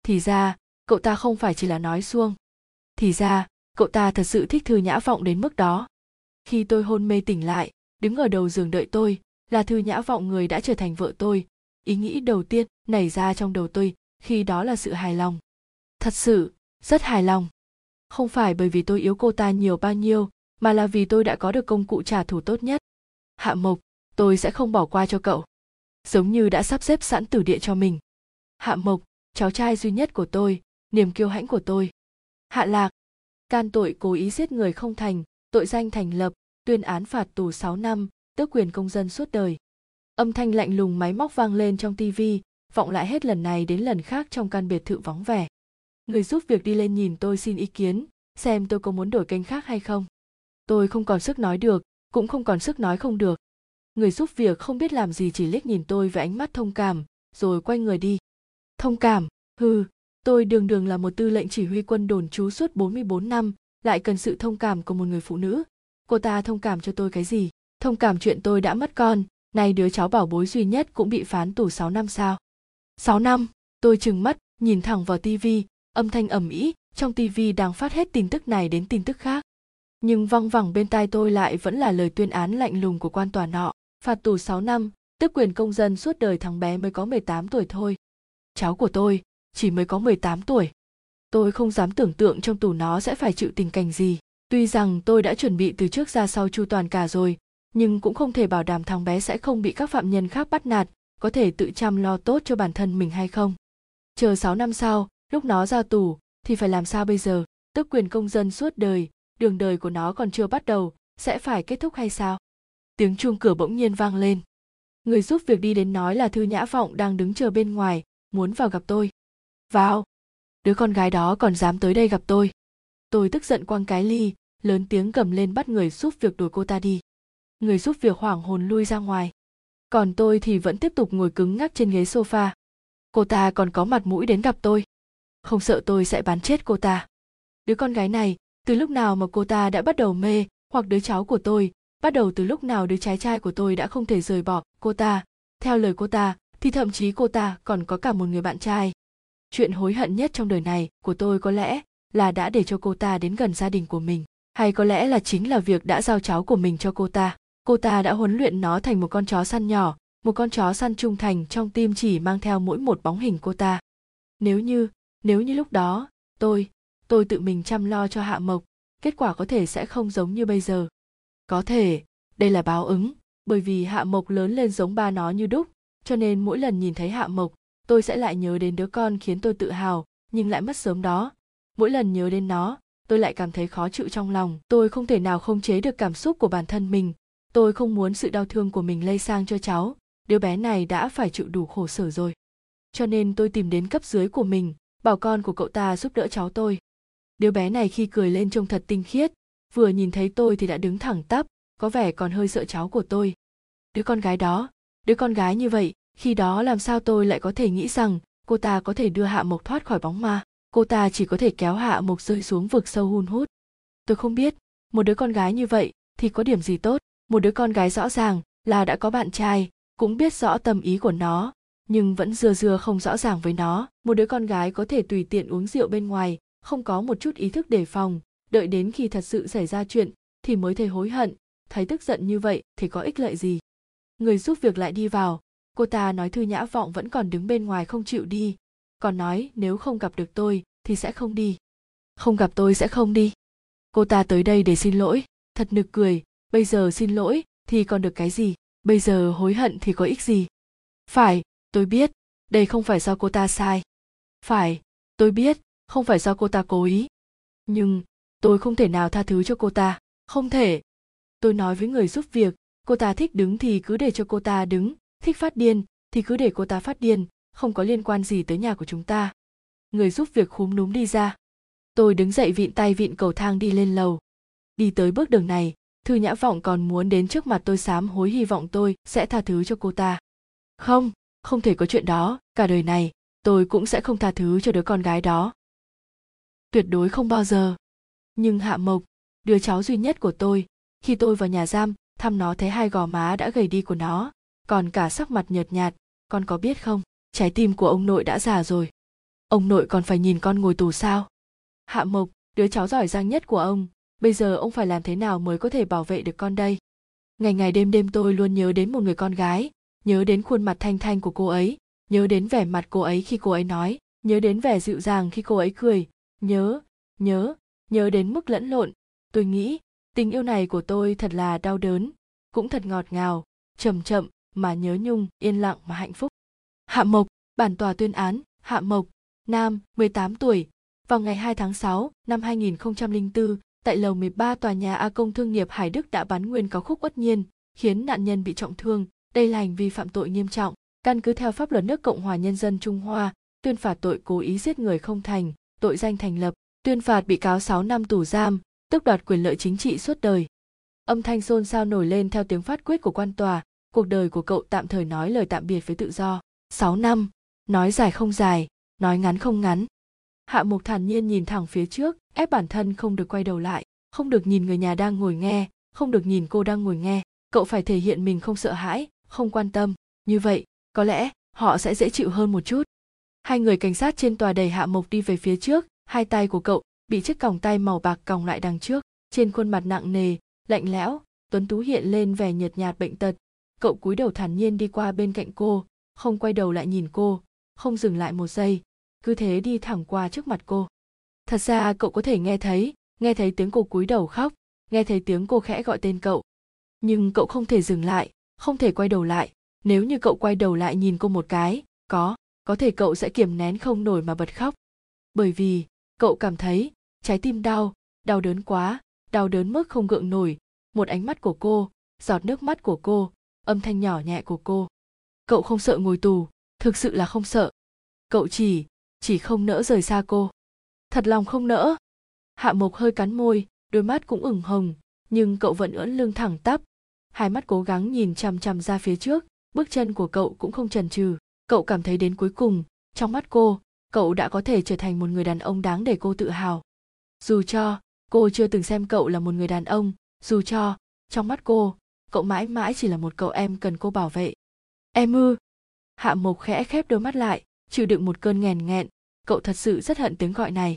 Thì ra, cậu ta không phải chỉ là nói xuông. Thì ra, cậu ta thật sự thích thư nhã vọng đến mức đó. Khi tôi hôn mê tỉnh lại, đứng ở đầu giường đợi tôi là thư nhã vọng người đã trở thành vợ tôi. Ý nghĩ đầu tiên nảy ra trong đầu tôi khi đó là sự hài lòng. Thật sự, rất hài lòng. Không phải bởi vì tôi yếu cô ta nhiều bao nhiêu, mà là vì tôi đã có được công cụ trả thù tốt nhất. Hạ mộc, tôi sẽ không bỏ qua cho cậu giống như đã sắp xếp sẵn tử địa cho mình. Hạ mộc, cháu trai duy nhất của tôi, niềm kiêu hãnh của tôi. Hạ lạc, can tội cố ý giết người không thành, tội danh thành lập, tuyên án phạt tù 6 năm, tước quyền công dân suốt đời. Âm thanh lạnh lùng máy móc vang lên trong tivi vọng lại hết lần này đến lần khác trong căn biệt thự vắng vẻ. Người giúp việc đi lên nhìn tôi xin ý kiến, xem tôi có muốn đổi kênh khác hay không. Tôi không còn sức nói được, cũng không còn sức nói không được người giúp việc không biết làm gì chỉ liếc nhìn tôi với ánh mắt thông cảm, rồi quay người đi. Thông cảm? Hừ, tôi đường đường là một tư lệnh chỉ huy quân đồn trú suốt 44 năm, lại cần sự thông cảm của một người phụ nữ. Cô ta thông cảm cho tôi cái gì? Thông cảm chuyện tôi đã mất con, nay đứa cháu bảo bối duy nhất cũng bị phán tù 6 năm sao? 6 năm, tôi trừng mắt, nhìn thẳng vào tivi âm thanh ầm ĩ, trong tivi đang phát hết tin tức này đến tin tức khác. Nhưng văng vẳng bên tai tôi lại vẫn là lời tuyên án lạnh lùng của quan tòa nọ phạt tù 6 năm tước quyền công dân suốt đời thằng bé mới có 18 tuổi thôi. Cháu của tôi, chỉ mới có 18 tuổi. Tôi không dám tưởng tượng trong tù nó sẽ phải chịu tình cảnh gì. Tuy rằng tôi đã chuẩn bị từ trước ra sau chu toàn cả rồi, nhưng cũng không thể bảo đảm thằng bé sẽ không bị các phạm nhân khác bắt nạt, có thể tự chăm lo tốt cho bản thân mình hay không. Chờ 6 năm sau, lúc nó ra tù, thì phải làm sao bây giờ? Tức quyền công dân suốt đời, đường đời của nó còn chưa bắt đầu, sẽ phải kết thúc hay sao? Tiếng chuông cửa bỗng nhiên vang lên. Người giúp việc đi đến nói là thư nhã vọng đang đứng chờ bên ngoài, muốn vào gặp tôi. Vào. Đứa con gái đó còn dám tới đây gặp tôi. Tôi tức giận quăng cái ly, lớn tiếng cầm lên bắt người giúp việc đuổi cô ta đi. Người giúp việc hoảng hồn lui ra ngoài. Còn tôi thì vẫn tiếp tục ngồi cứng ngắc trên ghế sofa. Cô ta còn có mặt mũi đến gặp tôi. Không sợ tôi sẽ bán chết cô ta. Đứa con gái này, từ lúc nào mà cô ta đã bắt đầu mê hoặc đứa cháu của tôi bắt đầu từ lúc nào đứa trái trai của tôi đã không thể rời bỏ cô ta? Theo lời cô ta, thì thậm chí cô ta còn có cả một người bạn trai. Chuyện hối hận nhất trong đời này của tôi có lẽ là đã để cho cô ta đến gần gia đình của mình, hay có lẽ là chính là việc đã giao cháu của mình cho cô ta. Cô ta đã huấn luyện nó thành một con chó săn nhỏ, một con chó săn trung thành trong tim chỉ mang theo mỗi một bóng hình cô ta. Nếu như nếu như lúc đó, tôi tôi tự mình chăm lo cho hạ mộc, kết quả có thể sẽ không giống như bây giờ có thể, đây là báo ứng, bởi vì hạ mộc lớn lên giống ba nó như đúc, cho nên mỗi lần nhìn thấy hạ mộc, tôi sẽ lại nhớ đến đứa con khiến tôi tự hào, nhưng lại mất sớm đó. Mỗi lần nhớ đến nó, tôi lại cảm thấy khó chịu trong lòng. Tôi không thể nào không chế được cảm xúc của bản thân mình. Tôi không muốn sự đau thương của mình lây sang cho cháu. Đứa bé này đã phải chịu đủ khổ sở rồi. Cho nên tôi tìm đến cấp dưới của mình, bảo con của cậu ta giúp đỡ cháu tôi. Đứa bé này khi cười lên trông thật tinh khiết vừa nhìn thấy tôi thì đã đứng thẳng tắp, có vẻ còn hơi sợ cháu của tôi. Đứa con gái đó, đứa con gái như vậy, khi đó làm sao tôi lại có thể nghĩ rằng cô ta có thể đưa hạ mộc thoát khỏi bóng ma? Cô ta chỉ có thể kéo hạ mộc rơi xuống vực sâu hun hút. Tôi không biết, một đứa con gái như vậy thì có điểm gì tốt? Một đứa con gái rõ ràng là đã có bạn trai, cũng biết rõ tâm ý của nó, nhưng vẫn dưa dưa không rõ ràng với nó. Một đứa con gái có thể tùy tiện uống rượu bên ngoài, không có một chút ý thức đề phòng đợi đến khi thật sự xảy ra chuyện, thì mới thấy hối hận, thấy tức giận như vậy thì có ích lợi gì? Người giúp việc lại đi vào. Cô ta nói thư nhã vọng vẫn còn đứng bên ngoài không chịu đi. Còn nói, nếu không gặp được tôi, thì sẽ không đi. Không gặp tôi sẽ không đi. Cô ta tới đây để xin lỗi. Thật nực cười. Bây giờ xin lỗi, thì còn được cái gì? Bây giờ hối hận thì có ích gì? Phải, tôi biết. Đây không phải do cô ta sai. Phải, tôi biết. Không phải do cô ta cố ý. Nhưng tôi không thể nào tha thứ cho cô ta. Không thể. Tôi nói với người giúp việc, cô ta thích đứng thì cứ để cho cô ta đứng, thích phát điên thì cứ để cô ta phát điên, không có liên quan gì tới nhà của chúng ta. Người giúp việc khúm núm đi ra. Tôi đứng dậy vịn tay vịn cầu thang đi lên lầu. Đi tới bước đường này, thư nhã vọng còn muốn đến trước mặt tôi sám hối hy vọng tôi sẽ tha thứ cho cô ta. Không không thể có chuyện đó, cả đời này, tôi cũng sẽ không tha thứ cho đứa con gái đó. Tuyệt đối không bao giờ nhưng hạ mộc, đứa cháu duy nhất của tôi, khi tôi vào nhà giam, thăm nó thấy hai gò má đã gầy đi của nó, còn cả sắc mặt nhợt nhạt. Con có biết không, trái tim của ông nội đã già rồi. Ông nội còn phải nhìn con ngồi tù sao? Hạ mộc, đứa cháu giỏi giang nhất của ông, bây giờ ông phải làm thế nào mới có thể bảo vệ được con đây? Ngày ngày đêm đêm tôi luôn nhớ đến một người con gái, nhớ đến khuôn mặt thanh thanh của cô ấy, nhớ đến vẻ mặt cô ấy khi cô ấy nói, nhớ đến vẻ dịu dàng khi cô ấy cười, nhớ nhớ nhớ đến mức lẫn lộn tôi nghĩ tình yêu này của tôi thật là đau đớn cũng thật ngọt ngào chậm chậm mà nhớ nhung yên lặng mà hạnh phúc hạ mộc bản tòa tuyên án hạ mộc nam 18 tuổi vào ngày 2 tháng 6 năm 2004 tại lầu 13 tòa nhà A Công Thương nghiệp Hải Đức đã bắn nguyên có khúc uất nhiên, khiến nạn nhân bị trọng thương. Đây là hành vi phạm tội nghiêm trọng. Căn cứ theo pháp luật nước Cộng hòa Nhân dân Trung Hoa, tuyên phạt tội cố ý giết người không thành, tội danh thành lập, tuyên phạt bị cáo 6 năm tù giam, tước đoạt quyền lợi chính trị suốt đời. Âm thanh xôn xao nổi lên theo tiếng phát quyết của quan tòa, cuộc đời của cậu tạm thời nói lời tạm biệt với tự do. 6 năm, nói dài không dài, nói ngắn không ngắn. Hạ Mục thản nhiên nhìn thẳng phía trước, ép bản thân không được quay đầu lại, không được nhìn người nhà đang ngồi nghe, không được nhìn cô đang ngồi nghe. Cậu phải thể hiện mình không sợ hãi, không quan tâm. Như vậy, có lẽ họ sẽ dễ chịu hơn một chút. Hai người cảnh sát trên tòa đẩy Hạ Mộc đi về phía trước, hai tay của cậu bị chiếc còng tay màu bạc còng lại đằng trước. Trên khuôn mặt nặng nề, lạnh lẽo, Tuấn Tú hiện lên vẻ nhợt nhạt bệnh tật. Cậu cúi đầu thản nhiên đi qua bên cạnh cô, không quay đầu lại nhìn cô, không dừng lại một giây, cứ thế đi thẳng qua trước mặt cô thật ra cậu có thể nghe thấy nghe thấy tiếng cô cúi đầu khóc nghe thấy tiếng cô khẽ gọi tên cậu nhưng cậu không thể dừng lại không thể quay đầu lại nếu như cậu quay đầu lại nhìn cô một cái có có thể cậu sẽ kiềm nén không nổi mà bật khóc bởi vì cậu cảm thấy trái tim đau đau đớn quá, đau đớn mức không gượng nổi. Một ánh mắt của cô, giọt nước mắt của cô, âm thanh nhỏ nhẹ của cô. Cậu không sợ ngồi tù, thực sự là không sợ. Cậu chỉ chỉ không nỡ rời xa cô. Thật lòng không nỡ. Hạ mộc hơi cắn môi, đôi mắt cũng ửng hồng, nhưng cậu vẫn ưỡn lưng thẳng tắp. Hai mắt cố gắng nhìn chằm chằm ra phía trước, bước chân của cậu cũng không chần chừ. Cậu cảm thấy đến cuối cùng, trong mắt cô cậu đã có thể trở thành một người đàn ông đáng để cô tự hào. Dù cho cô chưa từng xem cậu là một người đàn ông, dù cho trong mắt cô, cậu mãi mãi chỉ là một cậu em cần cô bảo vệ. Em ư? Hạ mộc khẽ khép đôi mắt lại, chịu đựng một cơn nghèn nghẹn. Cậu thật sự rất hận tiếng gọi này.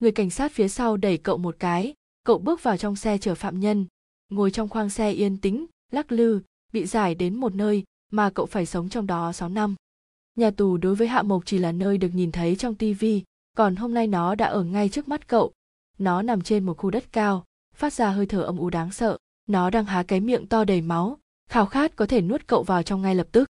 Người cảnh sát phía sau đẩy cậu một cái, cậu bước vào trong xe chở phạm nhân. Ngồi trong khoang xe yên tĩnh, lắc lư, bị giải đến một nơi mà cậu phải sống trong đó 6 năm. Nhà tù đối với Hạ Mộc chỉ là nơi được nhìn thấy trong tivi, còn hôm nay nó đã ở ngay trước mắt cậu. Nó nằm trên một khu đất cao, phát ra hơi thở âm u đáng sợ. Nó đang há cái miệng to đầy máu, khao khát có thể nuốt cậu vào trong ngay lập tức.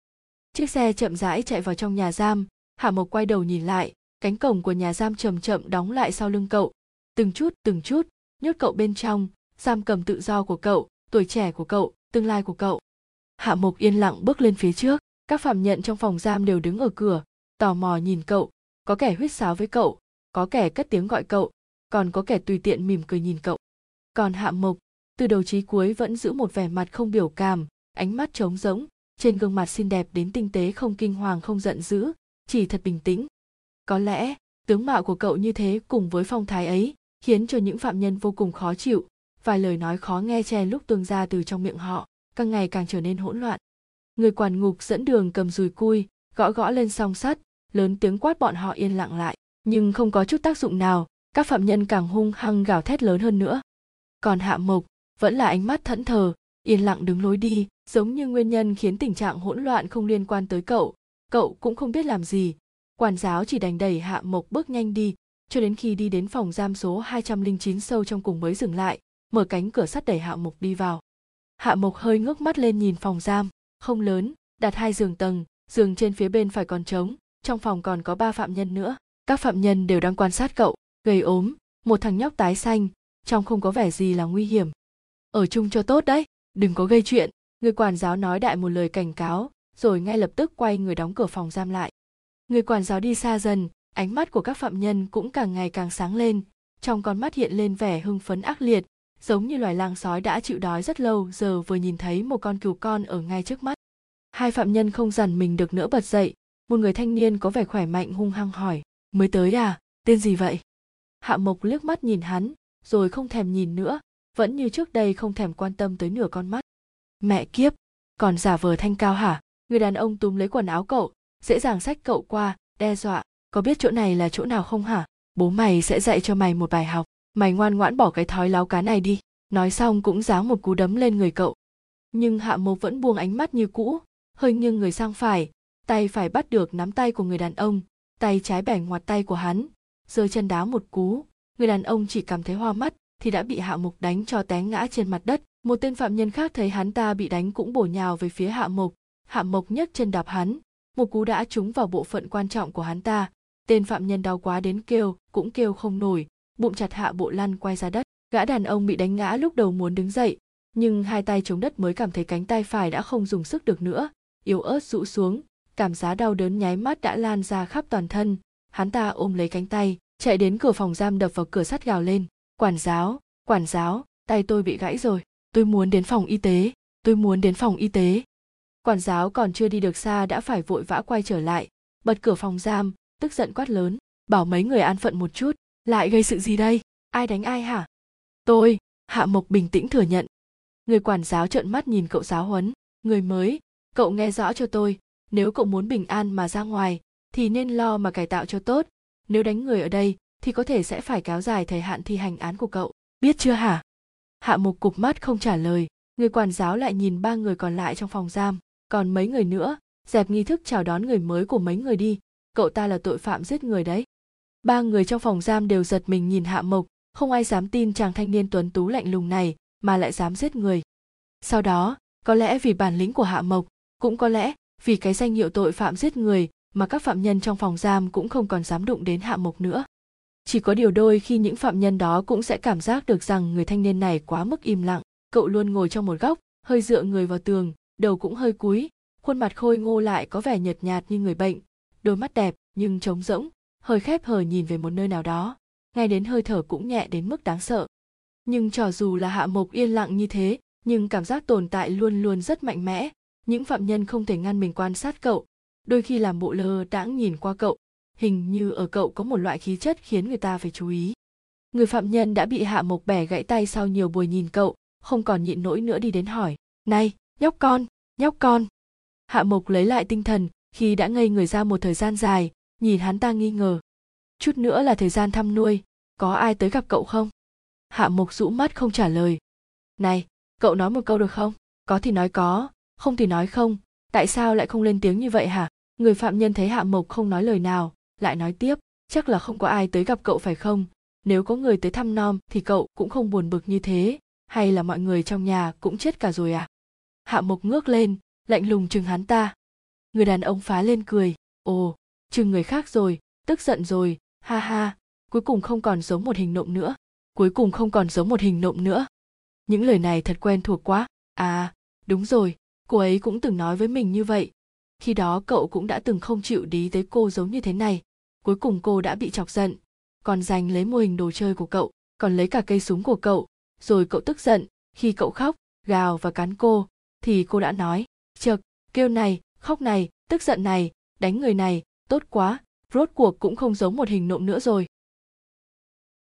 Chiếc xe chậm rãi chạy vào trong nhà giam, Hạ Mộc quay đầu nhìn lại, cánh cổng của nhà giam chậm chậm đóng lại sau lưng cậu. Từng chút từng chút, nhốt cậu bên trong, giam cầm tự do của cậu, tuổi trẻ của cậu, tương lai của cậu hạ mộc yên lặng bước lên phía trước các phạm nhân trong phòng giam đều đứng ở cửa, tò mò nhìn cậu. Có kẻ huýt sáo với cậu, có kẻ cất tiếng gọi cậu, còn có kẻ tùy tiện mỉm cười nhìn cậu. Còn hạ mộc, từ đầu chí cuối vẫn giữ một vẻ mặt không biểu cảm, ánh mắt trống rỗng, trên gương mặt xinh đẹp đến tinh tế không kinh hoàng không giận dữ, chỉ thật bình tĩnh. Có lẽ, tướng mạo của cậu như thế cùng với phong thái ấy, khiến cho những phạm nhân vô cùng khó chịu. Vài lời nói khó nghe chen lúc tuôn ra từ trong miệng họ, càng ngày càng trở nên hỗn loạn người quản ngục dẫn đường cầm dùi cui, gõ gõ lên song sắt, lớn tiếng quát bọn họ yên lặng lại. Nhưng không có chút tác dụng nào, các phạm nhân càng hung hăng gào thét lớn hơn nữa. Còn hạ mộc, vẫn là ánh mắt thẫn thờ, yên lặng đứng lối đi, giống như nguyên nhân khiến tình trạng hỗn loạn không liên quan tới cậu. Cậu cũng không biết làm gì. Quản giáo chỉ đành đẩy hạ mộc bước nhanh đi, cho đến khi đi đến phòng giam số 209 sâu trong cùng mới dừng lại, mở cánh cửa sắt đẩy hạ mộc đi vào. Hạ mộc hơi ngước mắt lên nhìn phòng giam không lớn, đặt hai giường tầng, giường trên phía bên phải còn trống, trong phòng còn có ba phạm nhân nữa. Các phạm nhân đều đang quan sát cậu, gầy ốm, một thằng nhóc tái xanh trong không có vẻ gì là nguy hiểm. Ở chung cho tốt đấy, đừng có gây chuyện. Người quản giáo nói đại một lời cảnh cáo, rồi ngay lập tức quay người đóng cửa phòng giam lại. Người quản giáo đi xa dần, ánh mắt của các phạm nhân cũng càng ngày càng sáng lên, trong con mắt hiện lên vẻ hưng phấn ác liệt giống như loài lang sói đã chịu đói rất lâu, giờ vừa nhìn thấy một con cừu con ở ngay trước mắt. Hai phạm nhân không dằn mình được nữa bật dậy. Một người thanh niên có vẻ khỏe mạnh hung hăng hỏi, mới tới à? Tên gì vậy? Hạ mộc liếc mắt nhìn hắn, rồi không thèm nhìn nữa, vẫn như trước đây không thèm quan tâm tới nửa con mắt. Mẹ kiếp, còn giả vờ thanh cao hả? Người đàn ông túm lấy quần áo cậu, dễ dàng xách cậu qua, đe dọa. Có biết chỗ này là chỗ nào không hả? Bố mày sẽ dạy cho mày một bài học mày ngoan ngoãn bỏ cái thói láo cá này đi. Nói xong cũng giáng một cú đấm lên người cậu. Nhưng hạ mộc vẫn buông ánh mắt như cũ, hơi nghiêng người sang phải, tay phải bắt được nắm tay của người đàn ông, tay trái bẻ ngoặt tay của hắn, giơ chân đá một cú. Người đàn ông chỉ cảm thấy hoa mắt thì đã bị hạ Mục đánh cho té ngã trên mặt đất. Một tên phạm nhân khác thấy hắn ta bị đánh cũng bổ nhào về phía hạ mộc. Hạ mộc nhấc chân đạp hắn. Một cú đã trúng vào bộ phận quan trọng của hắn ta. Tên phạm nhân đau quá đến kêu, cũng kêu không nổi bụng chặt hạ bộ lăn quay ra đất. Gã đàn ông bị đánh ngã lúc đầu muốn đứng dậy, nhưng hai tay chống đất mới cảm thấy cánh tay phải đã không dùng sức được nữa, yếu ớt rũ xuống, cảm giác đau đớn nháy mắt đã lan ra khắp toàn thân. Hắn ta ôm lấy cánh tay, chạy đến cửa phòng giam đập vào cửa sắt gào lên, quản giáo quản giáo, tay tôi bị gãy rồi, tôi muốn đến phòng y tế, tôi muốn đến phòng y tế. Quản giáo còn chưa đi được xa đã phải vội vã quay trở lại, bật cửa phòng giam, tức giận quát lớn, bảo mấy người an phận một chút lại gây sự gì đây? Ai đánh ai hả? Tôi, hạ mộc bình tĩnh thừa nhận. Người quản giáo trợn mắt nhìn cậu giáo huấn. Người mới, cậu nghe rõ cho tôi. Nếu cậu muốn bình an mà ra ngoài, thì nên lo mà cải tạo cho tốt. Nếu đánh người ở đây, thì có thể sẽ phải kéo dài thời hạn thi hành án của cậu. Biết chưa hả? Hạ mục cụp mắt không trả lời. Người quản giáo lại nhìn ba người còn lại trong phòng giam. Còn mấy người nữa, dẹp nghi thức chào đón người mới của mấy người đi. Cậu ta là tội phạm giết người đấy ba người trong phòng giam đều giật mình nhìn hạ mộc, không ai dám tin chàng thanh niên tuấn tú lạnh lùng này mà lại dám giết người. Sau đó, có lẽ vì bản lĩnh của hạ mộc, cũng có lẽ vì cái danh hiệu tội phạm giết người mà các phạm nhân trong phòng giam cũng không còn dám đụng đến hạ mộc nữa. Chỉ có điều đôi khi những phạm nhân đó cũng sẽ cảm giác được rằng người thanh niên này quá mức im lặng, cậu luôn ngồi trong một góc, hơi dựa người vào tường, đầu cũng hơi cúi, khuôn mặt khôi ngô lại có vẻ nhợt nhạt như người bệnh, đôi mắt đẹp nhưng trống rỗng hơi khép hờ nhìn về một nơi nào đó ngay đến hơi thở cũng nhẹ đến mức đáng sợ. Nhưng cho dù là hạ mộc yên lặng như thế, nhưng cảm giác tồn tại luôn luôn rất mạnh mẽ. Những phạm nhân không thể ngăn mình quan sát cậu, đôi khi làm bộ lơ đãng nhìn qua cậu. Hình như ở cậu có một loại khí chất khiến người ta phải chú ý. Người phạm nhân đã bị hạ mộc bẻ gãy tay sau nhiều buổi nhìn cậu, không còn nhịn nỗi nữa đi đến hỏi, này, nhóc con nhóc con. Hạ mộc lấy lại tinh thần khi đã ngây người ra một thời gian dài nhìn hắn ta nghi ngờ. Chút nữa là thời gian thăm nuôi, có ai tới gặp cậu không? Hạ mộc rũ mắt không trả lời. Này, cậu nói một câu được không? Có thì nói có, không thì nói không. Tại sao lại không lên tiếng như vậy hả? Người phạm nhân thấy hạ mộc không nói lời nào, lại nói tiếp, chắc là không có ai tới gặp cậu phải không? Nếu có người tới thăm nom thì cậu cũng không buồn bực như thế, hay là mọi người trong nhà cũng chết cả rồi à? Hạ mộc ngước lên, lạnh lùng chừng hắn ta. Người đàn ông phá lên cười, ồ chừng người khác rồi, tức giận rồi, ha ha, cuối cùng không còn giống một hình nộm nữa, cuối cùng không còn giống một hình nộm nữa. Những lời này thật quen thuộc quá. À đúng rồi, cô ấy cũng từng nói với mình như vậy. Khi đó cậu cũng đã từng không chịu đi tới cô giống như thế này. Cuối cùng cô đã bị chọc giận. Còn giành lấy mô hình đồ chơi của cậu, còn lấy cả cây súng của cậu. Rồi cậu tức giận, khi cậu khóc, gào và cắn cô, thì cô đã nói, chợt, kêu này, khóc này, tức giận này, đánh người này tốt quá, rốt cuộc cũng không giống một hình nộm nữa rồi.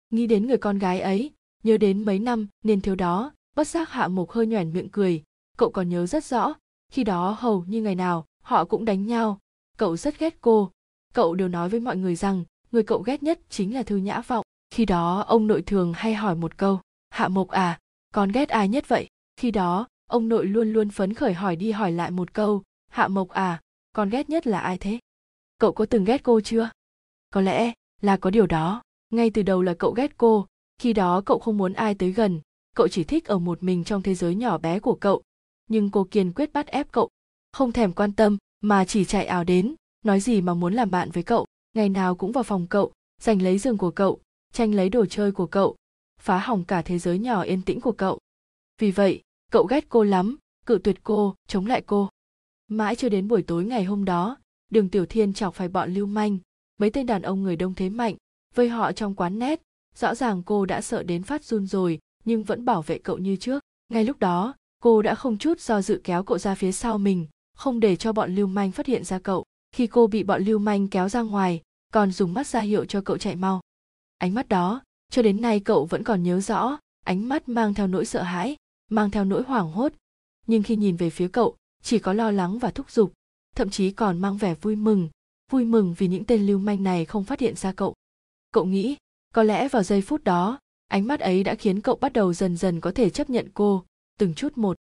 Nghĩ đến người con gái ấy, nhớ đến mấy năm nên thiếu đó, bất giác hạ mục hơi nhoẻn miệng cười. Cậu còn nhớ rất rõ, khi đó hầu như ngày nào, họ cũng đánh nhau. Cậu rất ghét cô. Cậu đều nói với mọi người rằng, người cậu ghét nhất chính là thư nhã vọng. Khi đó, ông nội thường hay hỏi một câu, hạ mộc à con ghét ai nhất vậy? Khi đó, ông nội luôn luôn phấn khởi hỏi đi hỏi lại một câu, hạ mộc à con ghét nhất là ai thế? Cậu có từng ghét cô chưa? Có lẽ là có điều đó. Ngay từ đầu là cậu ghét cô. Khi đó cậu không muốn ai tới gần. Cậu chỉ thích ở một mình trong thế giới nhỏ bé của cậu. Nhưng cô kiên quyết bắt ép cậu. Không thèm quan tâm, mà chỉ chạy ảo đến, nói gì mà muốn làm bạn với cậu. Ngày nào cũng vào phòng cậu, giành lấy giường của cậu, tranh lấy đồ chơi của cậu, phá hỏng cả thế giới nhỏ yên tĩnh của cậu. Vì vậy, cậu ghét cô lắm, cự tuyệt cô, chống lại cô. Mãi cho đến buổi tối ngày hôm đó đường tiểu thiên chọc phải bọn lưu manh, mấy tên đàn ông người đông thế mạnh, vây họ trong quán nét. Rõ ràng cô đã sợ đến phát run rồi, nhưng vẫn bảo vệ cậu như trước. Ngay lúc đó, cô đã không chút do dự kéo cậu ra phía sau mình, không để cho bọn lưu manh phát hiện ra cậu. Khi cô bị bọn lưu manh kéo ra ngoài, còn dùng mắt ra hiệu cho cậu chạy mau. Ánh mắt đó, cho đến nay cậu vẫn còn nhớ rõ, ánh mắt mang theo nỗi sợ hãi, mang theo nỗi hoảng hốt. Nhưng khi nhìn về phía cậu, chỉ có lo lắng và thúc giục thậm chí còn mang vẻ vui mừng vui mừng vì những tên lưu manh này không phát hiện ra cậu. Cậu nghĩ, có lẽ vào giây phút đó, ánh mắt ấy đã khiến cậu bắt đầu dần dần có thể chấp nhận cô từng chút một.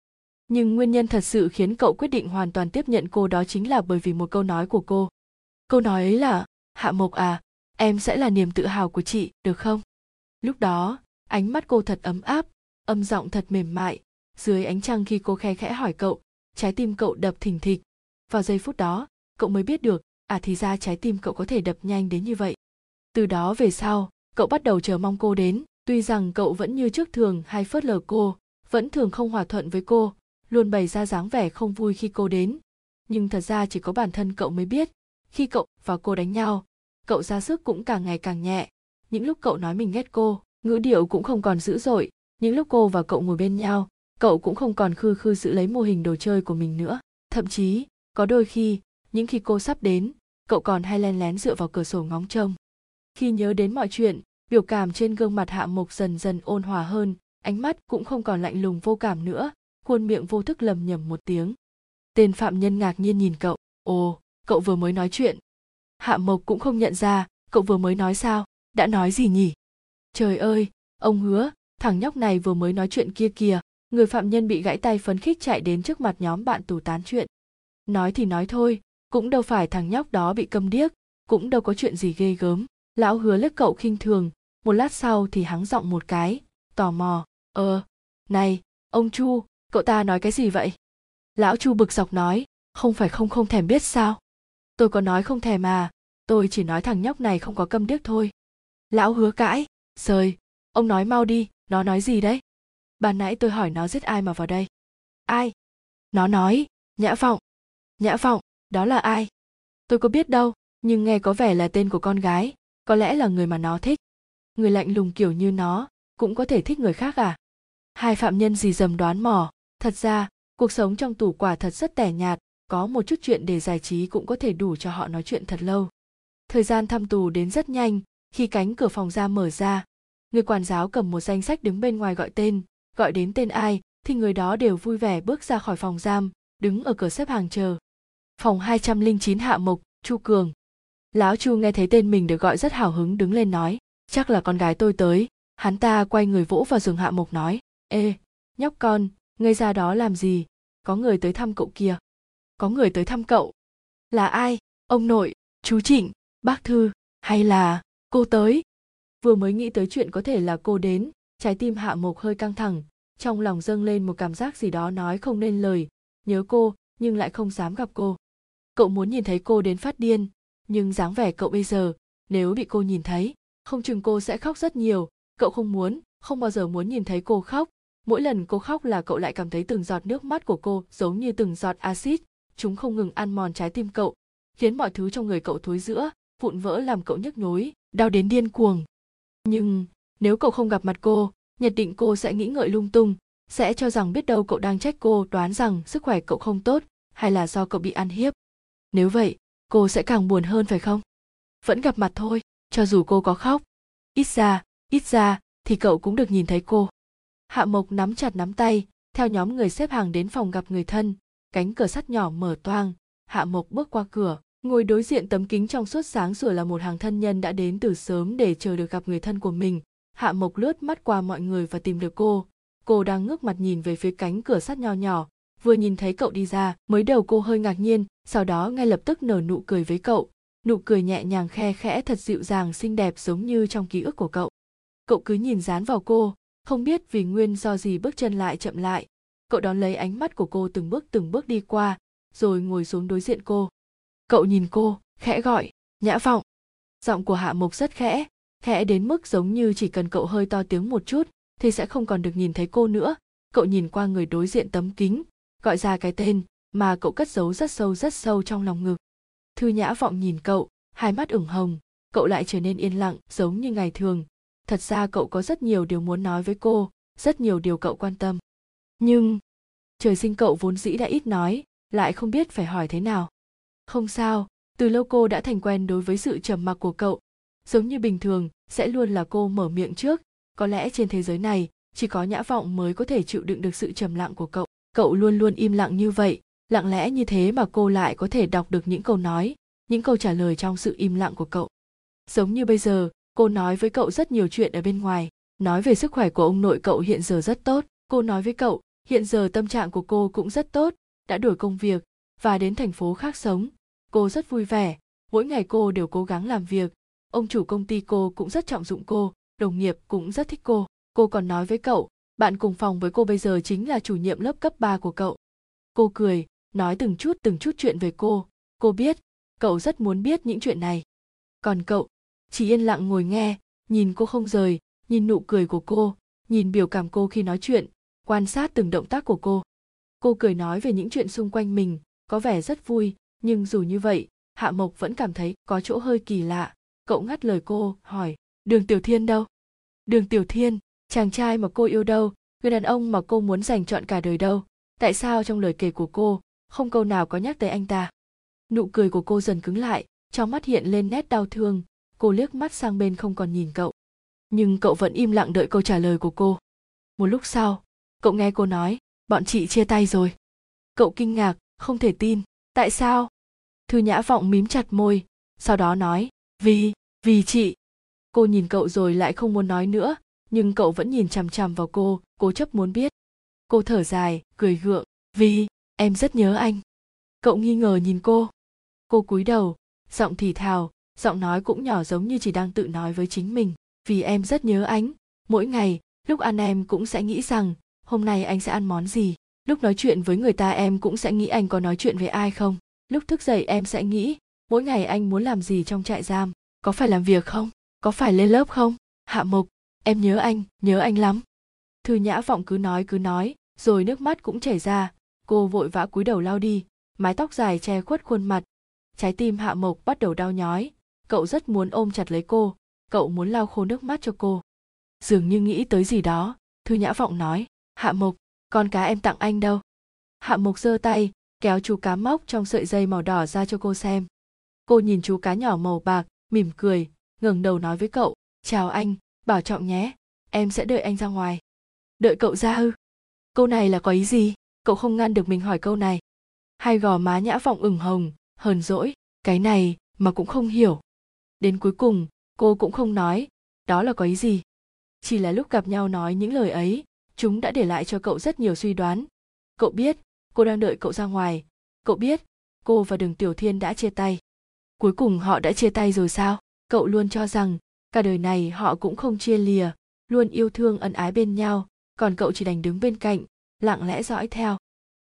Nhưng nguyên nhân thật sự khiến cậu quyết định hoàn toàn tiếp nhận cô đó chính là bởi vì một câu nói của cô. Câu nói ấy là, hạ mộc à em sẽ là niềm tự hào của chị, được không? Lúc đó, ánh mắt cô thật ấm áp, âm giọng thật mềm mại, dưới ánh trăng khi cô khe khẽ hỏi cậu, trái tim cậu đập thình thịch vào giây phút đó, cậu mới biết được à thì ra trái tim cậu có thể đập nhanh đến như vậy. Từ đó về sau, cậu bắt đầu chờ mong cô đến. Tuy rằng cậu vẫn như trước thường hay phớt lờ cô, vẫn thường không hòa thuận với cô, luôn bày ra dáng vẻ không vui khi cô đến. Nhưng thật ra chỉ có bản thân cậu mới biết, khi cậu và cô đánh nhau, cậu ra sức cũng càng ngày càng nhẹ. Những lúc cậu nói mình ghét cô, ngữ điệu cũng không còn dữ dội. Những lúc cô và cậu ngồi bên nhau, cậu cũng không còn khư khư giữ lấy mô hình đồ chơi của mình nữa. Thậm chí có đôi khi, những khi cô sắp đến, cậu còn hay len lén dựa vào cửa sổ ngóng trông. Khi nhớ đến mọi chuyện, biểu cảm trên gương mặt hạ Mộc dần dần ôn hòa hơn, ánh mắt cũng không còn lạnh lùng vô cảm nữa, khuôn miệng vô thức lầm nhầm một tiếng. Tên phạm nhân ngạc nhiên nhìn cậu. Ồ, cậu vừa mới nói chuyện. Hạ mộc cũng không nhận ra, cậu vừa mới nói sao? Đã nói gì nhỉ? Trời ơi, ông hứa, thằng nhóc này vừa mới nói chuyện kia kìa. Người phạm nhân bị gãy tay phấn khích chạy đến trước mặt nhóm bạn tù tán chuyện nói thì nói thôi, cũng đâu phải thằng nhóc đó bị câm điếc, cũng đâu có chuyện gì ghê gớm. Lão hứa liếc cậu khinh thường, một lát sau thì hắng giọng một cái, tò mò ờ này, ông chu, cậu ta nói cái gì vậy? Lão chu bực dọc nói, không phải không không thèm biết sao? Tôi có nói không thèm à tôi chỉ nói thằng nhóc này không có câm điếc thôi. Lão hứa cãi, sời, ông nói mau đi, nó nói gì đấy? Ban nãy tôi hỏi nó giết ai mà vào đây? Ai? Nó nói, nhã vọng nhã vọng đó là ai? Tôi có biết đâu, nhưng nghe có vẻ là tên của con gái, có lẽ là người mà nó thích. Người lạnh lùng kiểu như nó, cũng có thể thích người khác à? Hai phạm nhân gì dầm đoán mò, thật ra, cuộc sống trong tủ quả thật rất tẻ nhạt, có một chút chuyện để giải trí cũng có thể đủ cho họ nói chuyện thật lâu. Thời gian thăm tù đến rất nhanh, khi cánh cửa phòng giam mở ra, người quản giáo cầm một danh sách đứng bên ngoài gọi tên, gọi đến tên ai, thì người đó đều vui vẻ bước ra khỏi phòng giam, đứng ở cửa xếp hàng chờ phòng 209 hạ mục chu cường. Lão chu nghe thấy tên mình được gọi rất hào hứng đứng lên nói, chắc là con gái tôi tới. Hắn ta quay người vỗ vào giường hạ mục nói, ê, nhóc con, ngươi ra đó làm gì? Có người tới thăm cậu kia có người tới thăm cậu? Là ai? Ông nội, chú trịnh, bác thư, hay là cô tới? Vừa mới nghĩ tới chuyện có thể là cô đến, trái tim hạ mục hơi căng thẳng, trong lòng dâng lên một cảm giác gì đó nói không nên lời. Nhớ cô, nhưng lại không dám gặp cô cậu muốn nhìn thấy cô đến phát điên, nhưng dáng vẻ cậu bây giờ, nếu bị cô nhìn thấy, không chừng cô sẽ khóc rất nhiều. Cậu không muốn, không bao giờ muốn nhìn thấy cô khóc. Mỗi lần cô khóc là cậu lại cảm thấy từng giọt nước mắt của cô giống như từng giọt axit. Chúng không ngừng ăn mòn trái tim cậu, khiến mọi thứ trong người cậu thối giữa, vụn vỡ làm cậu nhức nhối, đau đến điên cuồng. Nhưng, nếu cậu không gặp mặt cô, nhất định cô sẽ nghĩ ngợi lung tung, sẽ cho rằng biết đâu cậu đang trách cô, đoán rằng sức khỏe cậu không tốt, hay là do cậu bị ăn hiếp nếu vậy, cô sẽ càng buồn hơn phải không? Vẫn gặp mặt thôi, cho dù cô có khóc. Ít ra ít ra thì cậu cũng được nhìn thấy cô. Hạ mộc nắm chặt nắm tay, theo nhóm người xếp hàng đến phòng gặp người thân. Cánh cửa sắt nhỏ mở toang, hạ mộc bước qua cửa, ngồi đối diện tấm kính trong suốt sáng sủa là một hàng thân nhân đã đến từ sớm để chờ được gặp người thân của mình. Hạ mộc lướt mắt qua mọi người và tìm được cô. Cô đang ngước mặt nhìn về phía cánh cửa sắt nho nhỏ vừa nhìn thấy cậu đi ra, mới đầu cô hơi ngạc nhiên, sau đó ngay lập tức nở nụ cười với cậu. Nụ cười nhẹ nhàng khe khẽ thật dịu dàng xinh đẹp giống như trong ký ức của cậu. Cậu cứ nhìn dán vào cô, không biết vì nguyên do gì bước chân lại chậm lại. Cậu đón lấy ánh mắt của cô từng bước từng bước đi qua, rồi ngồi xuống đối diện cô. Cậu nhìn cô, khẽ gọi, nhã vọng. Giọng của hạ mục rất khẽ khẽ đến mức giống như chỉ cần cậu hơi to tiếng một chút thì sẽ không còn được nhìn thấy cô nữa. Cậu nhìn qua người đối diện tấm kính gọi ra cái tên mà cậu cất giấu rất sâu rất sâu trong lòng ngực. Thư nhã vọng nhìn cậu, hai mắt ửng hồng, cậu lại trở nên yên lặng, giống như ngày thường. Thật ra cậu có rất nhiều điều muốn nói với cô, rất nhiều điều cậu quan tâm. Nhưng, trời sinh cậu vốn dĩ đã ít nói, lại không biết phải hỏi thế nào. Không sao, từ lâu cô đã thành quen đối với sự trầm mặc của cậu. Giống như bình thường, sẽ luôn là cô mở miệng trước. Có lẽ trên thế giới này, chỉ có nhã vọng mới có thể chịu đựng được sự trầm lặng của cậu cậu luôn luôn im lặng như vậy, lặng lẽ như thế mà cô lại có thể đọc được những câu nói, những câu trả lời trong sự im lặng của cậu. Giống như bây giờ, cô nói với cậu rất nhiều chuyện ở bên ngoài, nói về sức khỏe của ông nội cậu hiện giờ rất tốt. Cô nói với cậu, hiện giờ tâm trạng của cô cũng rất tốt, đã đổi công việc và đến thành phố khác sống. Cô rất vui vẻ, mỗi ngày cô đều cố gắng làm việc. Ông chủ công ty cô cũng rất trọng dụng cô, đồng nghiệp cũng rất thích cô. Cô còn nói với cậu bạn cùng phòng với cô bây giờ chính là chủ nhiệm lớp cấp 3 của cậu. Cô cười, nói từng chút từng chút chuyện về cô. Cô biết, cậu rất muốn biết những chuyện này. Còn cậu, chỉ yên lặng ngồi nghe, nhìn cô không rời, nhìn nụ cười của cô, nhìn biểu cảm cô khi nói chuyện, quan sát từng động tác của cô. Cô cười nói về những chuyện xung quanh mình, có vẻ rất vui, nhưng dù như vậy, hạ mộc vẫn cảm thấy có chỗ hơi kỳ lạ. Cậu ngắt lời cô, hỏi, đường tiểu thiên đâu? Đường tiểu thiên chàng trai mà cô yêu đâu, người đàn ông mà cô muốn dành chọn cả đời đâu? Tại sao trong lời kể của cô, không câu nào có nhắc tới anh ta? Nụ cười của cô dần cứng lại, trong mắt hiện lên nét đau thương. Cô liếc mắt sang bên không còn nhìn cậu. Nhưng cậu vẫn im lặng đợi câu trả lời của cô. Một lúc sau, cậu nghe cô nói, bọn chị chia tay rồi. Cậu kinh ngạc, không thể tin. Tại sao? Thư nhã vọng mím chặt môi, sau đó nói, vì vì chị. Cô nhìn cậu rồi lại không muốn nói nữa nhưng cậu vẫn nhìn chằm chằm vào cô, cố chấp muốn biết. Cô thở dài, cười gượng, vì, em rất nhớ anh. Cậu nghi ngờ nhìn cô. Cô cúi đầu, giọng thì thào, giọng nói cũng nhỏ giống như chỉ đang tự nói với chính mình. Vì em rất nhớ anh, mỗi ngày, lúc ăn em cũng sẽ nghĩ rằng, hôm nay anh sẽ ăn món gì, lúc nói chuyện với người ta em cũng sẽ nghĩ anh có nói chuyện với ai không, lúc thức dậy em sẽ nghĩ, mỗi ngày anh muốn làm gì trong trại giam, có phải làm việc không, có phải lên lớp không? Hạ mục em nhớ anh nhớ anh lắm. Thư nhã vọng cứ nói cứ nói, rồi nước mắt cũng chảy ra. Cô vội vã cúi đầu lao đi, mái tóc dài che khuất khuôn mặt. Trái tim hạ mộc bắt đầu đau nhói. Cậu rất muốn ôm chặt lấy cô. Cậu muốn lau khô nước mắt cho cô. Dường như nghĩ tới gì đó, thư nhã vọng nói, hạ mộc, con cá em tặng anh đâu? Hạ mộc giơ tay, kéo chú cá móc trong sợi dây màu đỏ ra cho cô xem. Cô nhìn chú cá nhỏ màu bạc, mỉm cười, ngẩng đầu nói với cậu, chào anh bảo trọng nhé, em sẽ đợi anh ra ngoài. Đợi cậu ra ư? Câu này là có ý gì? Cậu không ngăn được mình hỏi câu này. Hai gò má nhã vọng ửng hồng, hờn dỗi. Cái này mà cũng không hiểu. Đến cuối cùng, cô cũng không nói. Đó là có ý gì? Chỉ là lúc gặp nhau nói những lời ấy, chúng đã để lại cho cậu rất nhiều suy đoán. Cậu biết, cô đang đợi cậu ra ngoài. Cậu biết, cô và đường tiểu thiên đã chia tay. Cuối cùng họ đã chia tay rồi sao? Cậu luôn cho rằng cả đời này họ cũng không chia lìa, luôn yêu thương ân ái bên nhau, còn cậu chỉ đành đứng bên cạnh, lặng lẽ dõi theo.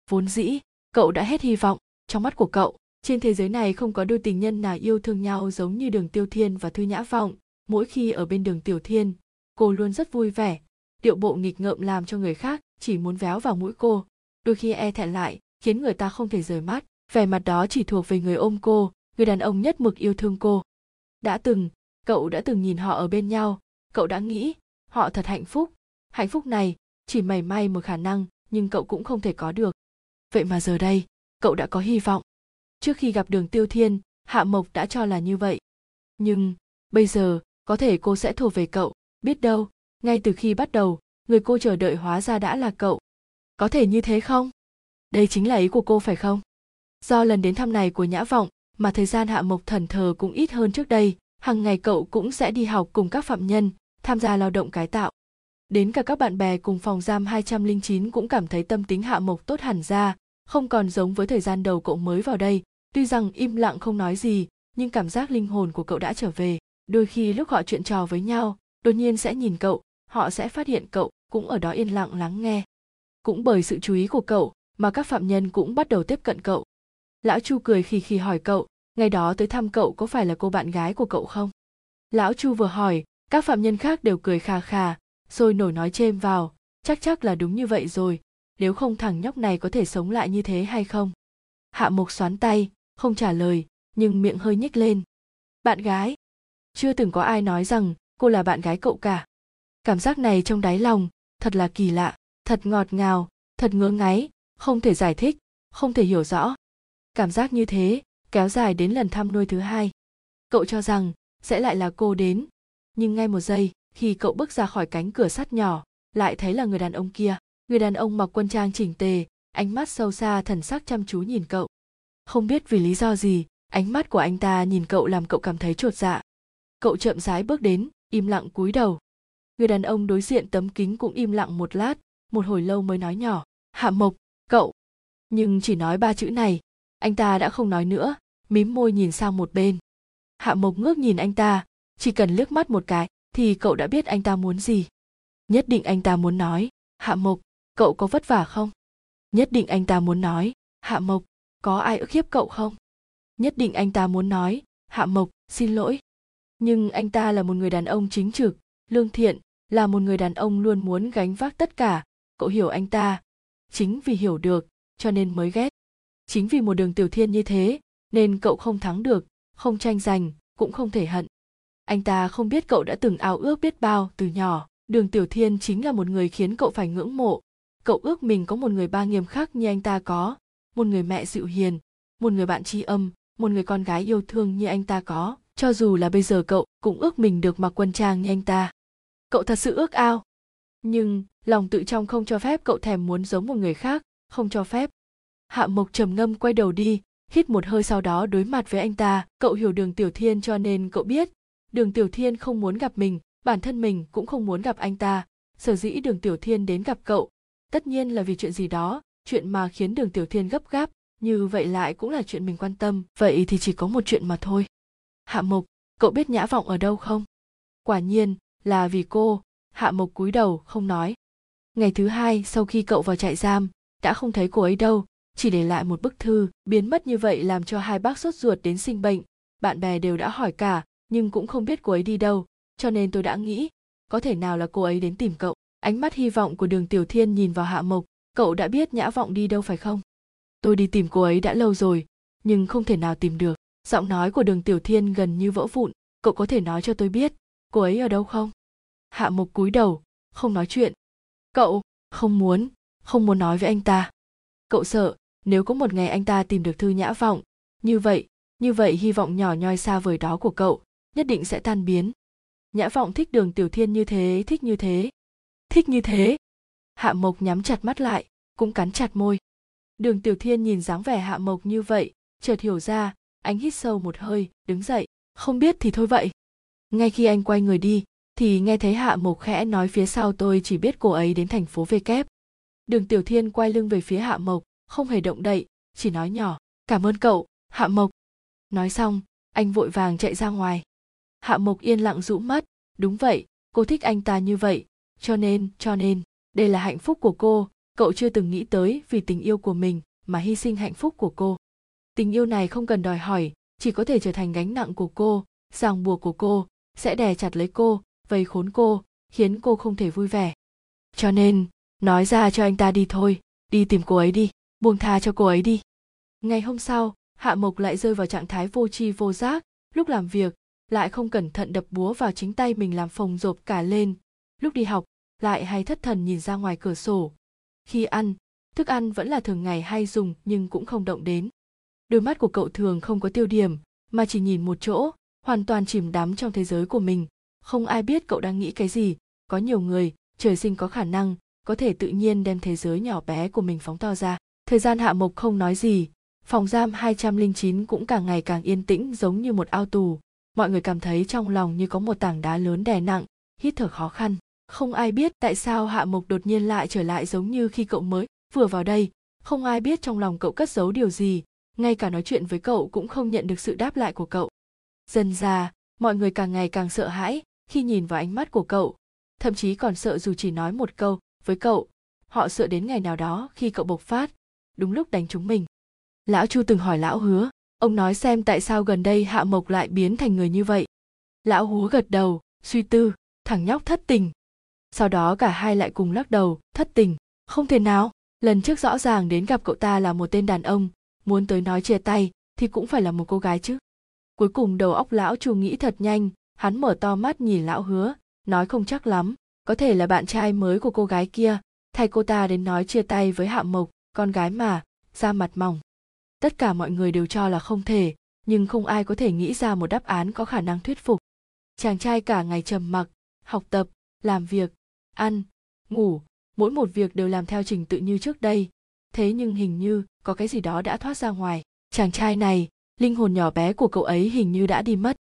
Vốn dĩ, cậu đã hết hy vọng, trong mắt của cậu, trên thế giới này không có đôi tình nhân nào yêu thương nhau giống như đường tiêu thiên và thư nhã vọng, mỗi khi ở bên đường tiểu thiên, cô luôn rất vui vẻ. Điệu bộ nghịch ngợm làm cho người khác chỉ muốn véo vào mũi cô, đôi khi e thẹn lại, khiến người ta không thể rời mắt. Vẻ mặt đó chỉ thuộc về người ôm cô, người đàn ông nhất mực yêu thương cô. Đã từng cậu đã từng nhìn họ ở bên nhau. Cậu đã nghĩ, họ thật hạnh phúc. Hạnh phúc này, chỉ mảy may một khả năng, nhưng cậu cũng không thể có được. Vậy mà giờ đây, cậu đã có hy vọng. Trước khi gặp đường tiêu thiên, hạ mộc đã cho là như vậy. Nhưng, bây giờ, có thể cô sẽ thuộc về cậu. Biết đâu, ngay từ khi bắt đầu, người cô chờ đợi hóa ra đã là cậu. Có thể như thế không? Đây chính là ý của cô phải không? Do lần đến thăm này của nhã vọng, mà thời gian hạ mộc thần thờ cũng ít hơn trước đây hàng ngày cậu cũng sẽ đi học cùng các phạm nhân, tham gia lao động cải tạo. Đến cả các bạn bè cùng phòng giam 209 cũng cảm thấy tâm tính hạ mộc tốt hẳn ra, không còn giống với thời gian đầu cậu mới vào đây. Tuy rằng im lặng không nói gì, nhưng cảm giác linh hồn của cậu đã trở về. Đôi khi lúc họ chuyện trò với nhau, đột nhiên sẽ nhìn cậu, họ sẽ phát hiện cậu cũng ở đó yên lặng lắng nghe. Cũng bởi sự chú ý của cậu mà các phạm nhân cũng bắt đầu tiếp cận cậu. Lão chu cười khì khì hỏi cậu ngày đó tới thăm cậu có phải là cô bạn gái của cậu không? Lão chu vừa hỏi, các phạm nhân khác đều cười khà khà rồi nổi nói chêm vào, chắc chắc là đúng như vậy rồi, nếu không thằng nhóc này có thể sống lại như thế hay không? Hạ mục xoắn tay, không trả lời, nhưng miệng hơi nhếch lên. Bạn gái, chưa từng có ai nói rằng cô là bạn gái cậu cả. Cảm giác này trong đáy lòng, thật là kỳ lạ, thật ngọt ngào, thật ngứa ngáy, không thể giải thích, không thể hiểu rõ. Cảm giác như thế kéo dài đến lần thăm nuôi thứ hai. Cậu cho rằng sẽ lại là cô đến, nhưng ngay một giây khi cậu bước ra khỏi cánh cửa sắt nhỏ, lại thấy là người đàn ông kia. Người đàn ông mặc quân trang chỉnh tề, ánh mắt sâu xa thần sắc chăm chú nhìn cậu. Không biết vì lý do gì, ánh mắt của anh ta nhìn cậu làm cậu cảm thấy chột dạ. Cậu chậm rãi bước đến, im lặng cúi đầu. Người đàn ông đối diện tấm kính cũng im lặng một lát, một hồi lâu mới nói nhỏ, hạ mộc, cậu. Nhưng chỉ nói ba chữ này, anh ta đã không nói nữa mím môi nhìn sang một bên. Hạ mộc ngước nhìn anh ta, chỉ cần liếc mắt một cái thì cậu đã biết anh ta muốn gì. Nhất định anh ta muốn nói, hạ mộc, cậu có vất vả không? Nhất định anh ta muốn nói, hạ mộc, có ai ức hiếp cậu không? Nhất định anh ta muốn nói, hạ mộc, xin lỗi. Nhưng anh ta là một người đàn ông chính trực, lương thiện, là một người đàn ông luôn muốn gánh vác tất cả. Cậu hiểu anh ta. Chính vì hiểu được, cho nên mới ghét. Chính vì một đường tiểu thiên như thế nên cậu không thắng được, không tranh giành, cũng không thể hận. Anh ta không biết cậu đã từng ao ước biết bao từ nhỏ. Đường tiểu thiên chính là một người khiến cậu phải ngưỡng mộ. Cậu ước mình có một người ba nghiêm khắc như anh ta có, một người mẹ dịu hiền, một người bạn tri âm, một người con gái yêu thương như anh ta có. Cho dù là bây giờ cậu cũng ước mình được mặc quân trang như anh ta. Cậu thật sự ước ao. Nhưng lòng tự trong không cho phép cậu thèm muốn giống một người khác, không cho phép. Hạ mộc trầm ngâm quay đầu đi hít một hơi sau đó đối mặt với anh ta. Cậu hiểu đường tiểu thiên cho nên cậu biết, đường tiểu thiên không muốn gặp mình, bản thân mình cũng không muốn gặp anh ta. Sở dĩ đường tiểu thiên đến gặp cậu, tất nhiên là vì chuyện gì đó, chuyện mà khiến đường tiểu thiên gấp gáp, như vậy lại cũng là chuyện mình quan tâm. Vậy thì chỉ có một chuyện mà thôi. Hạ mộc, cậu biết nhã vọng ở đâu không? Quả nhiên là vì cô, hạ mộc cúi đầu không nói. Ngày thứ hai, sau khi cậu vào trại giam, đã không thấy cô ấy đâu chỉ để lại một bức thư, biến mất như vậy làm cho hai bác sốt ruột đến sinh bệnh. Bạn bè đều đã hỏi cả, nhưng cũng không biết cô ấy đi đâu, cho nên tôi đã nghĩ, có thể nào là cô ấy đến tìm cậu. Ánh mắt hy vọng của đường tiểu thiên nhìn vào hạ mộc, cậu đã biết nhã vọng đi đâu phải không? Tôi đi tìm cô ấy đã lâu rồi, nhưng không thể nào tìm được. Giọng nói của đường tiểu thiên gần như vỡ vụn, cậu có thể nói cho tôi biết, cô ấy ở đâu không? Hạ mộc cúi đầu, không nói chuyện. Cậu không muốn không muốn nói với anh ta. Cậu sợ nếu có một ngày anh ta tìm được thư nhã vọng, như vậy như vậy hy vọng nhỏ nhoi xa vời đó của cậu nhất định sẽ tan biến. Nhã vọng thích đường tiểu thiên như thế, thích như thế, thích như thế. Hạ mộc nhắm chặt mắt lại, cũng cắn chặt môi. Đường tiểu thiên nhìn dáng vẻ hạ mộc như vậy, chợt hiểu ra, anh hít sâu một hơi, đứng dậy. Không biết thì thôi vậy. Ngay khi anh quay người đi, thì nghe thấy hạ mộc khẽ nói phía sau, tôi chỉ biết cô ấy đến thành phố v kép đường tiểu thiên quay lưng về phía hạ mộc không hề động đậy, chỉ nói nhỏ, cảm ơn cậu, hạ mộc. Nói xong, anh vội vàng chạy ra ngoài. Hạ mộc yên lặng rũ mắt, đúng vậy, cô thích anh ta như vậy, cho nên cho nên, đây là hạnh phúc của cô, cậu chưa từng nghĩ tới vì tình yêu của mình mà hy sinh hạnh phúc của cô. Tình yêu này không cần đòi hỏi, chỉ có thể trở thành gánh nặng của cô, ràng buộc của cô, sẽ đè chặt lấy cô, vây khốn cô, khiến cô không thể vui vẻ. Cho nên, nói ra cho anh ta đi thôi, đi tìm cô ấy đi buông tha cho cô ấy đi. Ngày hôm sau, hạ mộc lại rơi vào trạng thái vô tri vô giác, lúc làm việc, lại không cẩn thận đập búa vào chính tay mình làm phồng rộp cả lên. Lúc đi học, lại hay thất thần nhìn ra ngoài cửa sổ. Khi ăn, thức ăn vẫn là thường ngày hay dùng nhưng cũng không động đến. Đôi mắt của cậu thường không có tiêu điểm, mà chỉ nhìn một chỗ, hoàn toàn chìm đắm trong thế giới của mình. Không ai biết cậu đang nghĩ cái gì, có nhiều người, trời sinh có khả năng, có thể tự nhiên đem thế giới nhỏ bé của mình phóng to ra thời gian hạ mộc không nói gì, phòng giam 209 cũng càng ngày càng yên tĩnh giống như một ao tù. Mọi người cảm thấy trong lòng như có một tảng đá lớn đè nặng, hít thở khó khăn. Không ai biết tại sao hạ mộc đột nhiên lại trở lại giống như khi cậu mới vừa vào đây. Không ai biết trong lòng cậu cất giấu điều gì, ngay cả nói chuyện với cậu cũng không nhận được sự đáp lại của cậu. Dần già mọi người càng ngày càng sợ hãi khi nhìn vào ánh mắt của cậu. Thậm chí còn sợ dù chỉ nói một câu với cậu, họ sợ đến ngày nào đó khi cậu bộc phát đúng lúc đánh chúng mình. Lão chu từng hỏi lão hứa, ông nói xem tại sao gần đây hạ mộc lại biến thành người như vậy. Lão hứa gật đầu, suy tư, thằng nhóc thất tình. Sau đó cả hai lại cùng lắc đầu, thất tình, không thể nào, lần trước rõ ràng đến gặp cậu ta là một tên đàn ông, muốn tới nói chia tay, thì cũng phải là một cô gái chứ. Cuối cùng đầu óc lão chu nghĩ thật nhanh, hắn mở to mắt nhìn lão hứa, nói không chắc lắm, có thể là bạn trai mới của cô gái kia, thay cô ta đến nói chia tay với hạ mộc con gái mà, da mặt mỏng. Tất cả mọi người đều cho là không thể, nhưng không ai có thể nghĩ ra một đáp án có khả năng thuyết phục. Chàng trai cả ngày trầm mặc, học tập, làm việc, ăn, ngủ, mỗi một việc đều làm theo trình tự như trước đây. Thế nhưng hình như, có cái gì đó đã thoát ra ngoài. Chàng trai này, linh hồn nhỏ bé của cậu ấy hình như đã đi mất.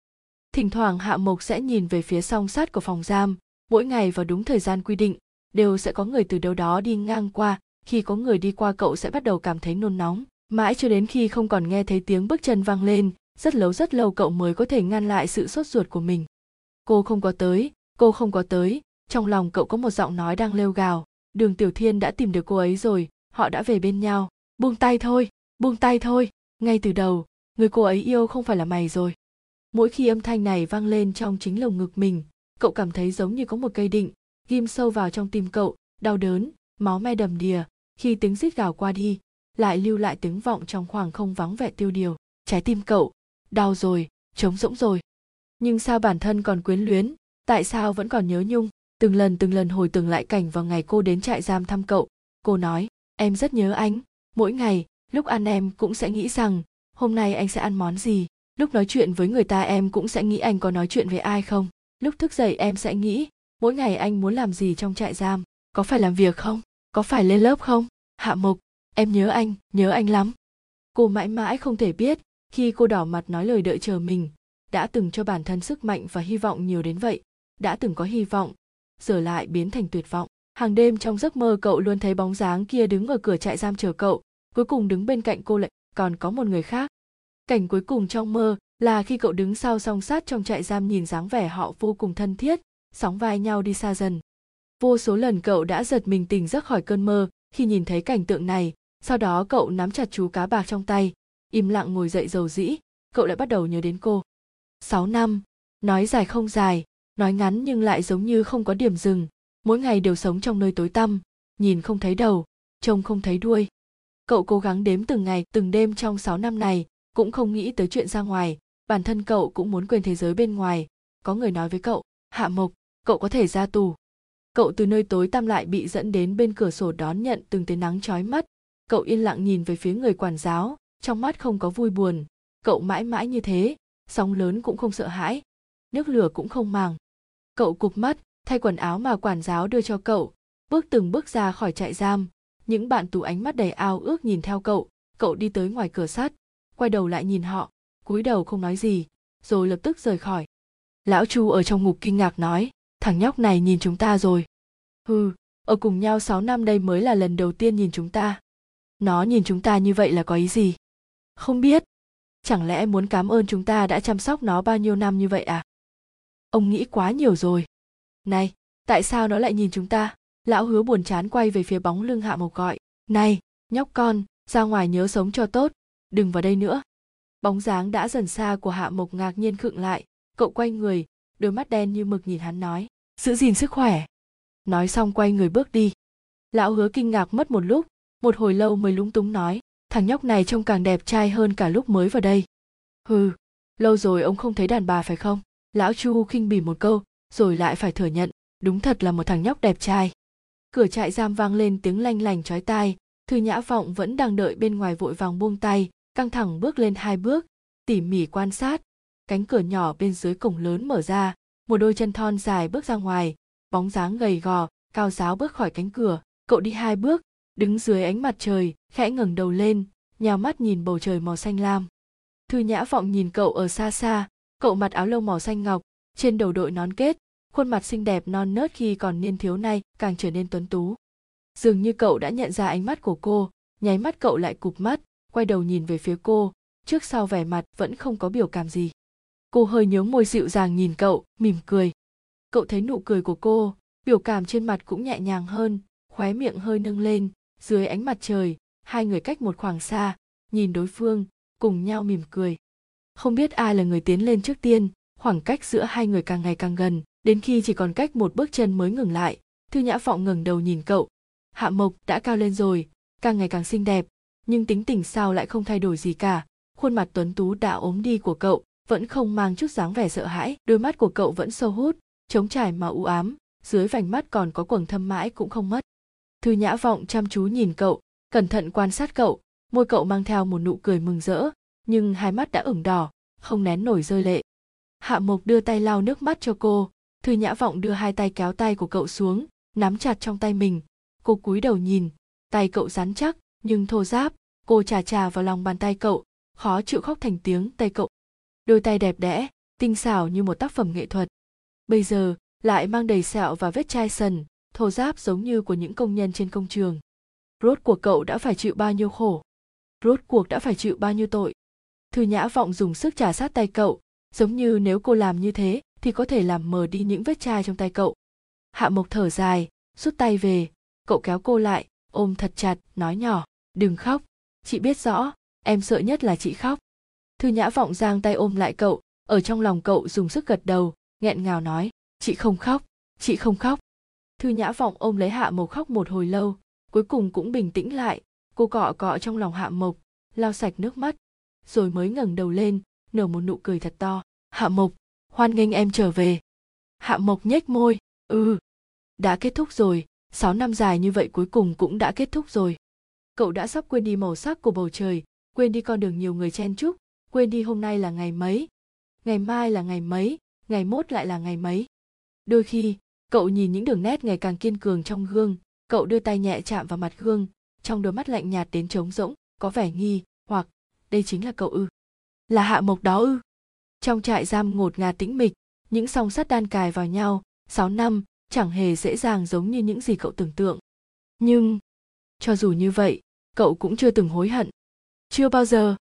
Thỉnh thoảng hạ mộc sẽ nhìn về phía song sắt của phòng giam. Mỗi ngày vào đúng thời gian quy định, đều sẽ có người từ đâu đó đi ngang qua khi có người đi qua cậu sẽ bắt đầu cảm thấy nôn nóng. Mãi cho đến khi không còn nghe thấy tiếng bước chân vang lên, rất lâu rất lâu cậu mới có thể ngăn lại sự sốt ruột của mình. Cô không có tới, cô không có tới. Trong lòng cậu có một giọng nói đang lêu gào. Đường tiểu thiên đã tìm được cô ấy rồi, họ đã về bên nhau. Buông tay thôi, buông tay thôi. Ngay từ đầu, người cô ấy yêu không phải là mày rồi. Mỗi khi âm thanh này vang lên trong chính lồng ngực mình, cậu cảm thấy giống như có một cây định, ghim sâu vào trong tim cậu, đau đớn, máu me đầm đìa khi tiếng rít gào qua đi, lại lưu lại tiếng vọng trong khoảng không vắng vẻ tiêu điều. Trái tim cậu, đau rồi, trống rỗng rồi. Nhưng sao bản thân còn quyến luyến? Tại sao vẫn còn nhớ nhung? Từng lần từng lần hồi tưởng lại cảnh vào ngày cô đến trại giam thăm cậu. Cô nói, em rất nhớ anh. Mỗi ngày, lúc ăn em cũng sẽ nghĩ rằng, hôm nay anh sẽ ăn món gì? Lúc nói chuyện với người ta em cũng sẽ nghĩ anh có nói chuyện với ai không? Lúc thức dậy em sẽ nghĩ, mỗi ngày anh muốn làm gì trong trại giam? Có phải làm việc không? Có phải lên lớp không? Hạ mộc, em nhớ anh nhớ anh lắm. Cô mãi mãi không thể biết, khi cô đỏ mặt nói lời đợi chờ mình, đã từng cho bản thân sức mạnh và hy vọng nhiều đến vậy, đã từng có hy vọng, giờ lại biến thành tuyệt vọng. Hàng đêm trong giấc mơ cậu luôn thấy bóng dáng kia đứng ở cửa trại giam chờ cậu, cuối cùng đứng bên cạnh cô lại, còn có một người khác. Cảnh cuối cùng trong mơ là khi cậu đứng sau song sát trong trại giam nhìn dáng vẻ họ vô cùng thân thiết, sóng vai nhau đi xa dần vô số lần cậu đã giật mình tỉnh giấc khỏi cơn mơ khi nhìn thấy cảnh tượng này. Sau đó cậu nắm chặt chú cá bạc trong tay, im lặng ngồi dậy dầu dĩ. Cậu lại bắt đầu nhớ đến cô. Sáu năm, nói dài không dài, nói ngắn nhưng lại giống như không có điểm dừng. Mỗi ngày đều sống trong nơi tối tăm, nhìn không thấy đầu, trông không thấy đuôi. Cậu cố gắng đếm từng ngày, từng đêm trong sáu năm này, cũng không nghĩ tới chuyện ra ngoài. Bản thân cậu cũng muốn quên thế giới bên ngoài. Có người nói với cậu, hạ mộc, cậu có thể ra tù cậu từ nơi tối tăm lại bị dẫn đến bên cửa sổ đón nhận từng tia nắng chói mắt. Cậu yên lặng nhìn về phía người quản giáo, trong mắt không có vui buồn. Cậu mãi mãi như thế, sóng lớn cũng không sợ hãi, nước lửa cũng không màng. Cậu cụp mắt, thay quần áo mà quản giáo đưa cho cậu, bước từng bước ra khỏi trại giam. Những bạn tù ánh mắt đầy ao ước nhìn theo cậu cậu đi tới ngoài cửa sắt, quay đầu lại nhìn họ, cúi đầu không nói gì, rồi lập tức rời khỏi. Lão chu ở trong ngục kinh ngạc nói thằng nhóc này nhìn chúng ta rồi. Hừ, ở cùng nhau 6 năm đây mới là lần đầu tiên nhìn chúng ta. Nó nhìn chúng ta như vậy là có ý gì? Không biết. Chẳng lẽ muốn cảm ơn chúng ta đã chăm sóc nó bao nhiêu năm như vậy à? Ông nghĩ quá nhiều rồi. Này, tại sao nó lại nhìn chúng ta? Lão hứa buồn chán quay về phía bóng lưng hạ mộc gọi. Này, nhóc con, ra ngoài nhớ sống cho tốt. Đừng vào đây nữa. Bóng dáng đã dần xa của hạ mộc ngạc nhiên khựng lại. Cậu quay người đôi mắt đen như mực nhìn hắn nói, giữ gìn sức khỏe. Nói xong quay người bước đi. Lão hứa kinh ngạc mất một lúc, một hồi lâu mới lúng túng nói, thằng nhóc này trông càng đẹp trai hơn cả lúc mới vào đây. Hừ, lâu rồi ông không thấy đàn bà phải không? Lão chu khinh bỉ một câu, rồi lại phải thừa nhận, đúng thật là một thằng nhóc đẹp trai. Cửa trại giam vang lên tiếng lanh lành chói tai, thư nhã vọng vẫn đang đợi bên ngoài vội vàng buông tay, căng thẳng bước lên hai bước, tỉ mỉ quan sát cánh cửa nhỏ bên dưới cổng lớn mở ra, một đôi chân thon dài bước ra ngoài, bóng dáng gầy gò, cao giáo bước khỏi cánh cửa, cậu đi hai bước, đứng dưới ánh mặt trời, khẽ ngẩng đầu lên nhào mắt nhìn bầu trời màu xanh lam. Thư nhã vọng nhìn cậu ở xa xa, cậu mặc áo lông màu xanh ngọc, trên đầu đội nón kết, khuôn mặt xinh đẹp non nớt khi còn niên thiếu nay càng trở nên tuấn tú. Dường như cậu đã nhận ra ánh mắt của cô, nháy mắt cậu lại cụp mắt, quay đầu nhìn về phía cô, trước sau vẻ mặt vẫn không có biểu cảm gì cô hơi nhớ môi dịu dàng nhìn cậu, mỉm cười. Cậu thấy nụ cười của cô, biểu cảm trên mặt cũng nhẹ nhàng hơn, khóe miệng hơi nâng lên, dưới ánh mặt trời, hai người cách một khoảng xa, nhìn đối phương, cùng nhau mỉm cười. Không biết ai là người tiến lên trước tiên, khoảng cách giữa hai người càng ngày càng gần, đến khi chỉ còn cách một bước chân mới ngừng lại, thư nhã phọng ngẩng đầu nhìn cậu. Hạ mộc đã cao lên rồi, càng ngày càng xinh đẹp, nhưng tính tình sao lại không thay đổi gì cả, khuôn mặt tuấn tú đã ốm đi của cậu vẫn không mang chút dáng vẻ sợ hãi, đôi mắt của cậu vẫn sâu hút, trống trải mà u ám, dưới vành mắt còn có quầng thâm mãi cũng không mất. Thư nhã vọng chăm chú nhìn cậu, cẩn thận quan sát cậu, môi cậu mang theo một nụ cười mừng rỡ, nhưng hai mắt đã ửng đỏ, không nén nổi rơi lệ. Hạ mộc đưa tay lau nước mắt cho cô, thư nhã vọng đưa hai tay kéo tay của cậu xuống, nắm chặt trong tay mình. Cô cúi đầu nhìn, tay cậu rắn chắc, nhưng thô ráp, cô chà chà vào lòng bàn tay cậu, khó chịu khóc thành tiếng, tay cậu đôi tay đẹp đẽ, tinh xảo như một tác phẩm nghệ thuật. Bây giờ, lại mang đầy sẹo và vết chai sần, thô ráp giống như của những công nhân trên công trường. Rốt cuộc cậu đã phải chịu bao nhiêu khổ? Rốt cuộc đã phải chịu bao nhiêu tội? Thư nhã vọng dùng sức trả sát tay cậu, giống như nếu cô làm như thế, thì có thể làm mờ đi những vết chai trong tay cậu. Hạ mộc thở dài, rút tay về, cậu kéo cô lại, ôm thật chặt, nói nhỏ, đừng khóc, chị biết rõ, em sợ nhất là chị khóc thư nhã vọng giang tay ôm lại cậu, ở trong lòng cậu dùng sức gật đầu, nghẹn ngào nói, chị không khóc, chị không khóc. Thư nhã vọng ôm lấy hạ mộc khóc một hồi lâu, cuối cùng cũng bình tĩnh lại, cô cọ cọ trong lòng hạ mộc, lau sạch nước mắt, rồi mới ngẩng đầu lên, nở một nụ cười thật to, hạ mộc, hoan nghênh em trở về. Hạ mộc nhếch môi ừ đã kết thúc rồi, sáu năm dài như vậy cuối cùng cũng đã kết thúc rồi. Cậu đã sắp quên đi màu sắc của bầu trời, quên đi con đường nhiều người chen chúc quên đi hôm nay là ngày mấy. Ngày mai là ngày mấy. Ngày mốt lại là ngày mấy. Đôi khi, cậu nhìn những đường nét ngày càng kiên cường trong gương. Cậu đưa tay nhẹ chạm vào mặt gương. Trong đôi mắt lạnh nhạt đến trống rỗng, có vẻ nghi, hoặc, đây chính là cậu ư? Là hạ mộc đó ư? Trong trại giam ngột ngạt tĩnh mịch, những song sắt đan cài vào nhau, sáu năm, chẳng hề dễ dàng giống như những gì cậu tưởng tượng. Nhưng, cho dù như vậy, cậu cũng chưa từng hối hận. Chưa bao giờ